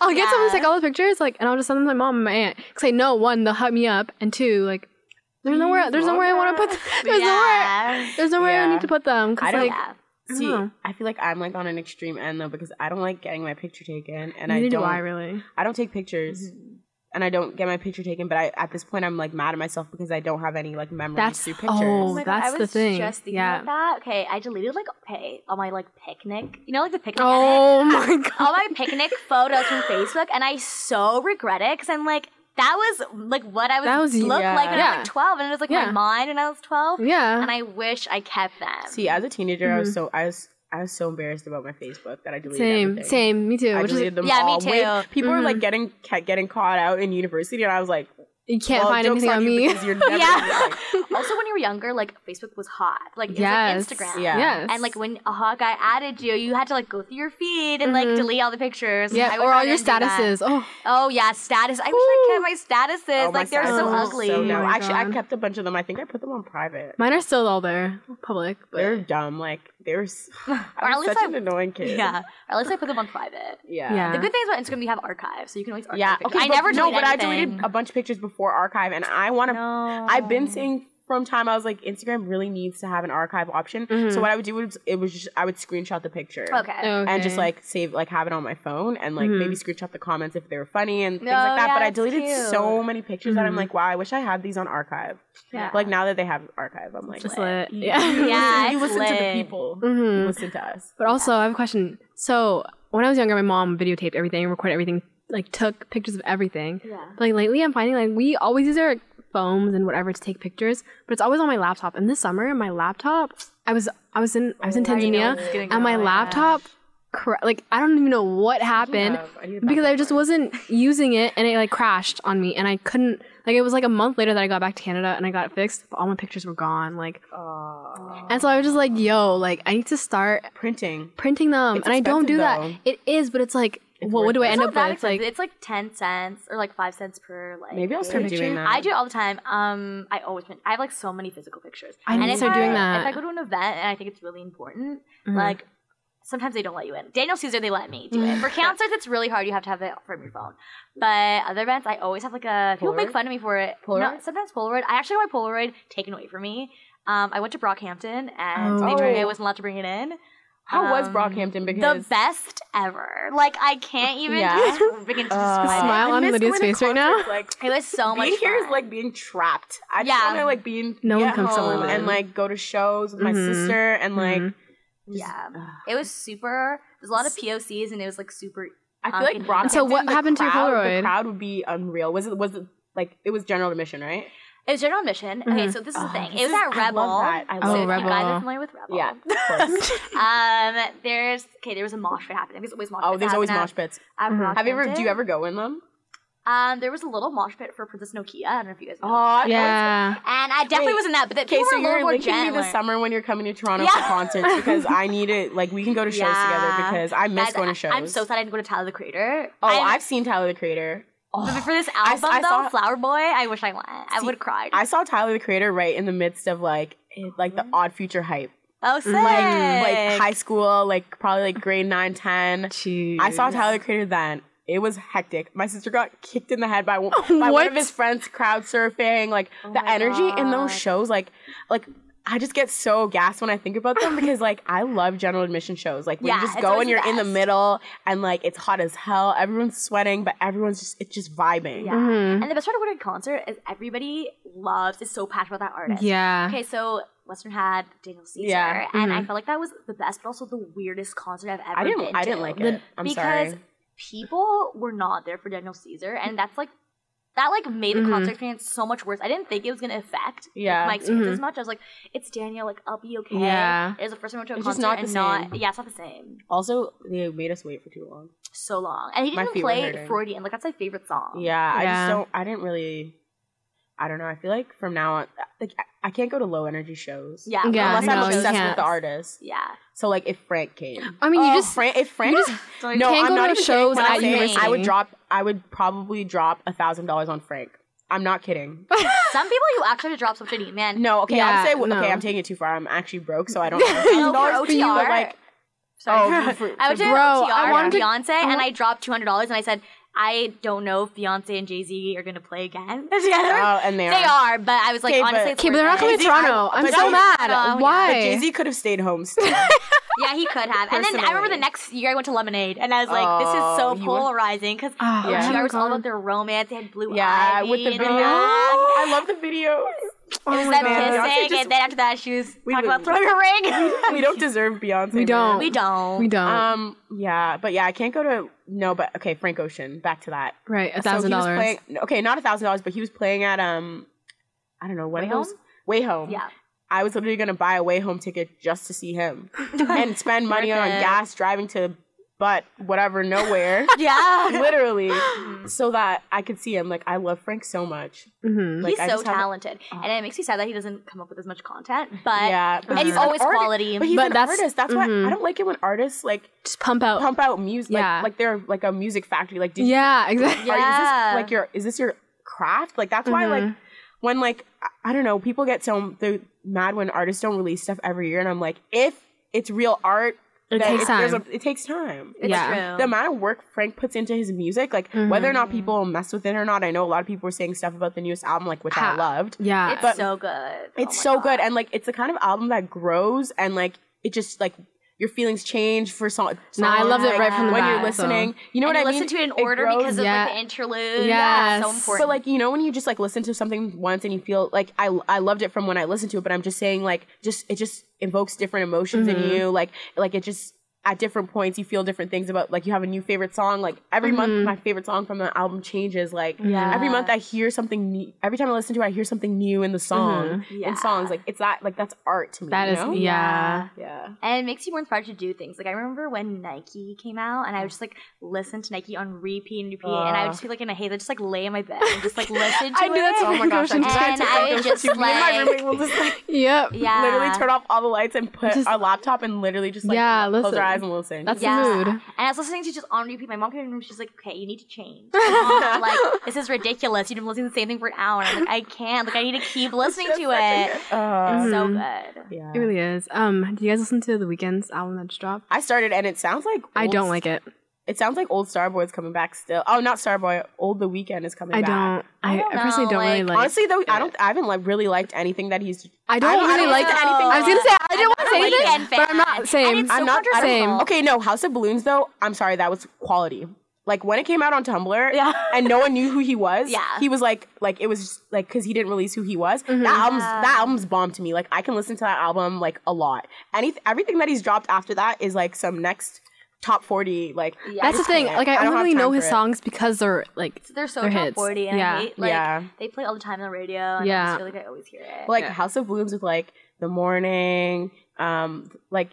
I'll get someone to take all the pictures, like, and I'll just send them to my mom and my aunt. Cause I know one, they'll hug me up, and two, like, there's nowhere, there's nowhere I want to put. There's nowhere, there's nowhere I need to put them. Cause I don't- like, yeah. Uh-huh. See, know. I feel like I'm like on an extreme end though because I don't like getting my picture taken, and I don't. do I really. I don't take pictures, mm-hmm. and I don't get my picture taken. But I, at this point, I'm like mad at myself because I don't have any like memories That's- through oh, pictures. oh, Oh my God, that's I the was thing. Just Yeah. that. Okay, I deleted like okay all my like picnic. You know, like the picnic. Oh edit? my god. all my picnic photos from Facebook, and I so regret it because I'm like, that was like what I was, That was- looked yeah. like when I was like 12, and it was like Yeah. my mind when I was 12. Yeah. And I wish I kept them. See, as a teenager, I was Mhm. so I was I was so embarrassed about my Facebook that I deleted same, everything. same. Me too. I deleted them Yeah, me too. Wait, people were like Mhm. getting kept getting caught out in university, and I was like, you can't well, find anything on you me. because you're never yeah. also, when you were younger, like Facebook was hot. Like it was yes. like Instagram. Yeah. Yes. And like when a hot guy added you, you had to like go through your feed and like Mhm. delete all the pictures. yeah, I or all your didn't do that. statuses. Oh, Oh yeah, status. I wish I kept my statuses. oh, my like they're so ugly. So Oh dumb. my Actually, I God. kept a bunch of them. I think I put them on private. mine are still all there, public. But They're dumb. Like they were. s- Or at least such I- an annoying kid. yeah. Or at least I put them on private. Yeah. Yeah. The good thing is about Instagram, you have archives, so you can always archive Yeah. Okay. I never no, but I deleted a bunch of pictures before archive, and I want to. No. I've been saying from time I was like, Instagram really needs to have an archive option. Mhm. So what I would do was it was just I would screenshot the picture. Okay. And just like save, like have it on my phone, and like Mhm. maybe screenshot the comments if they were funny and things Oh, like that. yeah, but I deleted cute. so many pictures that I'm Mhm. like, wow, I wish I had these on archive. Yeah. Like now that they have archive, I'm like, just lit. lit. you- Yeah. you listen, you listen to the people. You Mhm. listen to us. But also, I have a question. So when I was younger, my mom videotaped everything, recorded everything, like took pictures of everything. Yeah. But like lately, I'm finding like we always use our phones and whatever to take pictures, but it's always on my laptop. And this summer, my laptop, I was I was in I was in Oh, I already know Tanzania, and my yeah. laptop, cra- like I don't even know what happened I because I just wasn't using it, and it like crashed on me, and I couldn't. Like it was like a month later that I got back to Canada and I got it fixed, but all my pictures were gone. Like, Aw. and so I was just like, "Yo, like I need to start printing. printing them," It's and I don't do that. It is, but it's like, It's well, what do I end up with? It's like, it's like ten cents or like five cents per like. Maybe I'll start picture. doing that. I do it all the time. Um, I always print. I have like so many physical pictures. I and need to if start I, doing that. If I go to an event and I think it's really important, Mhm. like sometimes they don't let you in. Daniel Caesar, they let me do it. For concerts, it's really hard. You have to have it from your phone. But other events, I always have like a. People make fun of me for it. No, Polaroid? sometimes Polaroid. I actually got my Polaroid taken away from me. Um, I went to Brockhampton and Oh. they told me I wasn't allowed to bring it in. How was Um, Brockhampton? Because the best ever. Like I can't even Yeah? just begin to Uh, describe smile on Lydia's face right now. Like It was so much being here is fun. like being trapped. I just want to like be in, No be one comes home London. and like go to shows with my Mhm. sister and like. Mhm. just- Yeah. ugh. It was super. There's a lot of POCs and it was like super. I feel like Pumpkin. Brockhampton. So what the happened to your crowd- Polaroid? The crowd would be unreal. Was it? Was it like it was general admission, right? It was general admission. Okay, Mhm. so this is the Oh, thing. It was is- at I Rebel. love that. I so love if that. you guys are familiar with Rebel, Yeah, of course. um, there's okay. There was a mosh pit happening. There's always mosh. oh, pits there's always mosh pits. At, at Mhm. Have you ever? Do you ever go in them? Um, there was a little mosh pit for Princess Nokia. I don't know if you guys know. Oh, yeah. And I definitely Wait, was in that, but the Okay, people so were a little you're more linking me this summer when you're coming to Toronto Yeah. for concerts because I need it. Like we can go to shows Yeah. together because I miss Guys, going to shows. I'm so sad I didn't go to Tyler the Creator. Oh, I'm- I've seen Tyler the Creator. But Oh, for this album I though, saw- Flower Boy, I wish I went. I would have cried. I saw Tyler the Creator right in the midst of like like the mm-hmm. Odd Future hype, oh, sick. like like high school, like probably like grade nine, ten. Jeez. I saw Tyler the Creator then. It was hectic. My sister got kicked in the head by, one- by one of his friends crowd surfing. Like Oh the energy in those shows, like like I just get so gassed when I think about them because like I love general admission shows. Like when Yeah, you just go and you're in the middle and like it's hot as hell. Everyone's sweating, but everyone's just it's just vibing. Yeah. Mhm. And the best part of going to a concert is everybody loves, is so passionate about that artist. Yeah. Okay, so Western had Daniel Caesar, Yeah. and I Mhm. felt like that was the best, but also the weirdest concert I've ever I been didn't I didn't to. like The- it. I'm because sorry. people were not there for Daniel Caesar, and that's like that like made the Mhm. concert experience so much worse. I didn't think it was gonna affect like, Yeah. my experience Mhm. as much. I was like, it's Daniel, like I'll be okay. Yeah. It was the first time I went to a It's just concert not the and same. not yeah, it's not the same. Also, they made us wait for too long. So long, and he didn't feet were play hurting. Freudian. Like that's my favorite song. Yeah, I just don't. I didn't really. I don't know. I feel like from now on, like I, I can't go to low energy shows. yeah, Yeah, unless no, I'm obsessed with the artist. Yeah, So like, if Frank came, I mean, you Oh, just Frank. If Frank, just no, can't I'm go not to even shows I at say university. I would drop. I would probably drop a thousand dollars on Frank. I'm not kidding. some people you actually have to drop something to eat, man. No, okay, Yeah, I'll say no. okay. I'm taking it too far. I'm actually broke, so I don't. No, have oh, for $1,000 for you, OTR. but, like, Sorry. oh, for, I went to Bro, OTR I with wanted to- Beyonce, I and I dropped two hundred dollars, and I said, I don't know if Beyonce and Jay Z are gonna play again together. oh, and they, they are. are, but I was like, Okay, honestly, but- Okay, but they're not coming to Toronto. I'm so Jay- mad. Oh, yeah. Um, Why? But Jay Z could have stayed home. Still. Yeah, he could have. And then I remember the next year I went to Lemonade, and I was like, this is Oh, so polarizing because Oh, Yeah. OTR was oh all about their romance. They had blue eyes. yeah, ivy with the in video. I love the videos. Oh it was my them God. Beyonce kissing, just- and then after that, she was We talking about throwing a ring. we don't deserve Beyonce. We don't. We don't. We don't. Um. Yeah, but yeah, I can't go to no. But okay, Frank Ocean. Back to that. right, a thousand dollars. Okay, not a thousand dollars, but he was playing at um, I don't know what Way? Home? Way home. Yeah. I was literally gonna buy a way home ticket just to see him and spend money on gas driving to, but whatever, nowhere. Yeah. literally, so that I could see him. Like I love Frank so much. hmm Like, He's I so just haven't- talented, and it makes me sad that he doesn't come up with as much content. But yeah, but it's he's an always arti- quality. But he's But an that's- artist. That's why mhm. I don't like it when artists like Just pump out. pump out music. Yeah. Like, like they're like a music factory. Like, did yeah, exactly. you, are, is Yeah. this like your is this your craft? Like that's why like Mhm. when like I- I don't know, people get so they're mad when artists don't release stuff every year, and I'm like, if it's real art, It then takes time. A, it takes time. it's yeah. true. The amount of work Frank puts into his music, like whether or Mm-hmm. not people mess with it or not, I know a lot of people were saying stuff about the newest album, like which I loved. Yeah. it's but so good. It's Oh my so good, and like it's the kind of album that grows, and like it just like your feelings change for song. Nah, I songs, loved it right from the when you're bat, so- listening. You know and what you I mean? listen to it in It order grows- because of Yeah. like the interlude. Yes. Yeah, it's so important. But like you know when you just like listen to something once and you feel like I I loved it from when I listened to it, but I'm just saying like just it just evokes different emotions in mm-hmm. you. Like like it just at different points you feel different things about like you have a new favorite song. Like every month mm-hmm. my favorite song from the album changes. Like Yeah. every month I hear something new. Every time I listen to it, I hear something new in the mm-hmm. song. Yeah. In songs like it's that like that's art to me. That you is know? yeah. yeah. and it makes you more inspired to do things. Like I remember when Nike came out, and I would just like listen to Nike on repeat and repeat, and I would just feel like in a haze. I just like lay in my bed and just like listen to I it. that to Oh my gosh, I do And that to I Frank would Ocean just, too. Me and my like- roommate will just like Yep. yeah, literally turn off all the lights and put Just- our laptop and literally just like Yeah, close listen. our eyes and listen. That's Yeah. the mood. And I was listening to just on repeat. My mom came in the room. She's like, "Okay, you need to change. Mom, like this is ridiculous. You've been listening to the same thing for an hour." I'm like, "I can't. Like I need to keep listening to it. Uh, It's so Mhm. good." yeah. It really is. Um, do you guys listen to the Weeknd's album that just dropped? I started and it sounds like I don't like it. It sounds like old Starboy's coming back still. Oh, not Starboy. Old The Weeknd is coming I back. don't. I, I don't I personally know, don't really like- like. Honestly though, I don't. I haven't like really liked anything that he's. I don't I don't- I really don't like listen to anything I was gonna say I didn't want to say a anything, but I'm not fan. same. So I'm not. I don't- Okay, no. House of Balloons though. I'm sorry, that was quality. Like when it came out on Tumblr, Yeah. and no one knew who he was. Yeah. he was like, like it was just like because he didn't release who he was. Mm-hmm. That album's Yeah. that album's bomb to me. Like I can listen to that album like a lot. Any everything that he's dropped after that is like some next top forty. Like Yeah. That's the thing. Like I, I don't only really know his it. songs because they're like They're so They're top hits. 40 and Yeah. I hate, like, Yeah. they play all the time on the radio and Yeah. I just feel like I always hear it. like Yeah. House of Balloons with like The Morning, um, like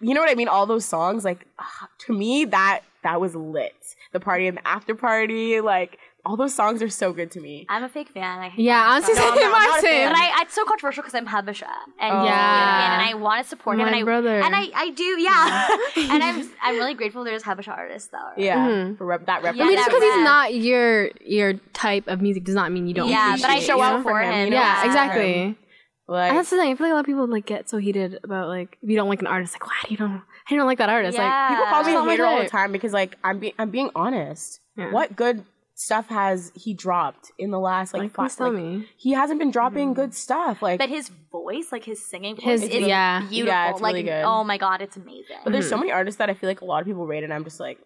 you know what I mean. All those songs, like ah, to me, that that was lit. The party and the after party, like all those songs are so good to me. I'm a fake fan. I yeah. Honestly, song. No, I'm not- I'm not a same. fan. But I, it's so controversial because I'm Habesha and Oh. Yeah. Ethiopian, and I want to support him. My and I, brother. And I, I do, yeah. and I'm, I'm really grateful there's Habesha artists though. Yeah, Mhm. for rep- that Yeah, I mean, just because he's not your your type of music does not mean you don't. Yeah, but I show it, out for him. you know? Yeah, Yeah. exactly. Like, And that's the thing. I feel like a lot of people like get so heated about like if you don't like an artist, like why do you don't? I don't like that artist. Yeah. people call me a hater all the time because like I'm being I'm being honest. Yeah. What good stuff has he dropped in the last like, Like, five? tell like, me. He hasn't been dropping good stuff. Like, But his voice, like his singing voice, His- is yeah. beautiful. Yeah, it's like, really good. oh my god, it's amazing. but there's Mm-hmm. so many artists that I feel like a lot of people rate, and I'm just like,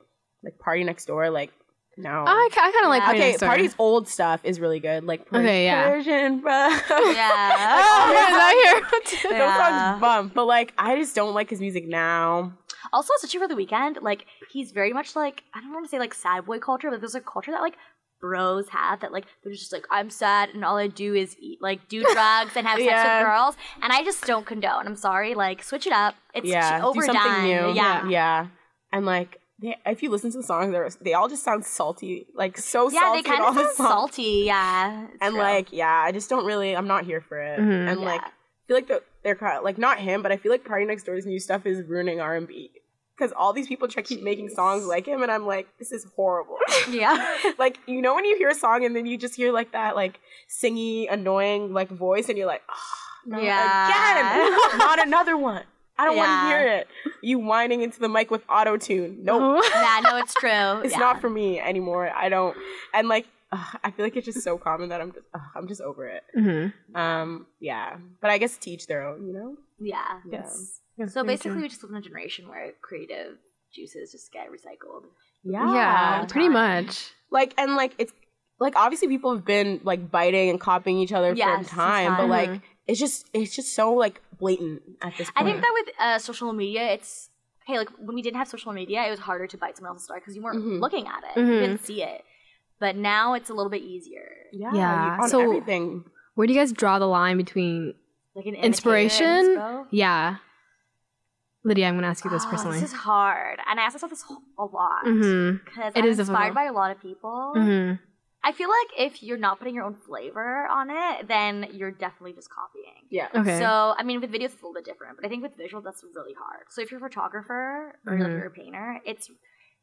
like Party Next Door, like no. I, I kind of like Party okay, Next Door. Party's old stuff is really good. Like Okay, yeah. Persian, bro. yeah. Oh, yeah, is that here? Those Yeah. songs bump, but like I just don't like his music now. Also, especially for the Weeknd, like he's very much like I don't want to say like sad boy culture, but there's a culture that like bros have that like they're just like I'm sad and all I do is eat like do drugs and have sex with girls, and I just don't condone. I'm sorry, like switch it up. It's yeah, overdone. new. Yeah. yeah, and like they, if you listen to the songs, they're, they all just sound salty, like so Yeah, salty. Yeah, they kind of sound salty. Yeah, and true. like yeah, I just don't really. I'm not here for it. Mhm. And Yeah. like I feel like the, they're kind of like not him, but I feel like Party Next Door's new stuff is ruining R and B. Because all these people try keep making songs like him, and I'm like, this is horrible. yeah, like you know when you hear a song and then you just hear like that like singy annoying like voice and you're like oh, not Yeah. again. Not another one. I don't want to hear it. You whining into the mic with auto tune nope. Yeah, no, it's true. it's yeah. not for me anymore. I don't and like ugh, i feel like it's just so common that i'm just ugh, i'm just over it Mhm. um yeah but i guess teach their own you know Yeah. Yeah. It's- Yeah, So basically, we just live in a generation where creative juices just get recycled. yeah, yeah, pretty time. much. like and like it's like obviously people have been like biting and copying each other Yes, for since time, but like it's just it's just so like blatant at this point. I think that with uh, social media, it's hey, Like when we didn't have social media, it was harder to bite someone else's story because you weren't Mhm. looking at it, you Mhm. didn't see it. But now it's a little bit easier. yeah, Yeah, on so- everything. Where do you guys draw the line between Like an Inspiration? inspo. yeah? Lydia, I'm gonna ask you this Oh, personally. This is hard, and I ask myself this a lot Mm-hmm. because It I'm is inspired difficult. by a lot of people. Mm-hmm. I feel like if you're not putting your own flavor on it, then you're definitely just copying. Yeah. Okay. So, I mean, with videos, it's a little bit different, but I think with visual, that's really hard. So, if you're a photographer or like Mhm. you're a painter, it's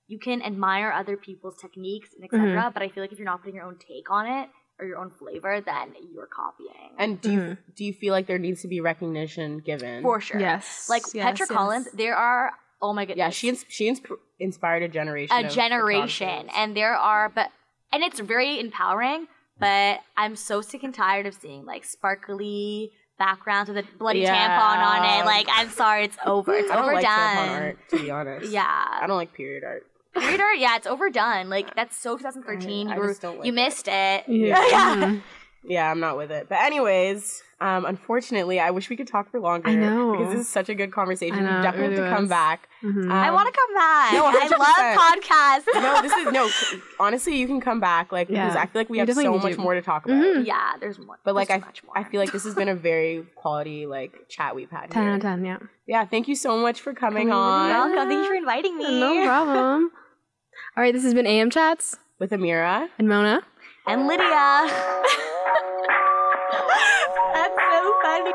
you can admire other people's techniques and etc. Mm-hmm. But I feel like if you're not putting your own take on it or your own flavor, then you're copying. And do you do you feel like there needs to be recognition given? for sure, Yes. like yes, Petra yes. Collins, there are oh my goodness, yeah, she ins- she ins- inspired a generation. a of generation, photographers. and there are but and it's very empowering. But I'm so sick and tired of seeing like sparkly backgrounds with a bloody Yeah. tampon on it. Like, I'm sorry, it's over. It's I don't overdone. like tampon art to be honest. Yeah. I don't like period art. Period art, yeah, it's overdone. Like that's so 2013. I- I you were, just don't like you it. missed it. Yeah. yeah. Mhm. Yeah, I'm not with it. But anyways, um, unfortunately, I wish we could talk for longer. I know. because this is such a good conversation. I know, we definitely really have to come was. back. Mhm. I Um, want to come back. no, I 100%. love podcasts. no, this is no. Honestly, you can come back, like because I feel like we We have so much you. more to talk about. Mhm. yeah, there's more. But like I, so much more. I feel like this has been a very quality like chat we've had. Ten here. out of ten. Yeah. Yeah, thank you so much for coming Coming on on. welcome. Thank you for inviting me. No problem. All right, this has been AM Chats with Amira. and Mona. And Lydia. That's so funny.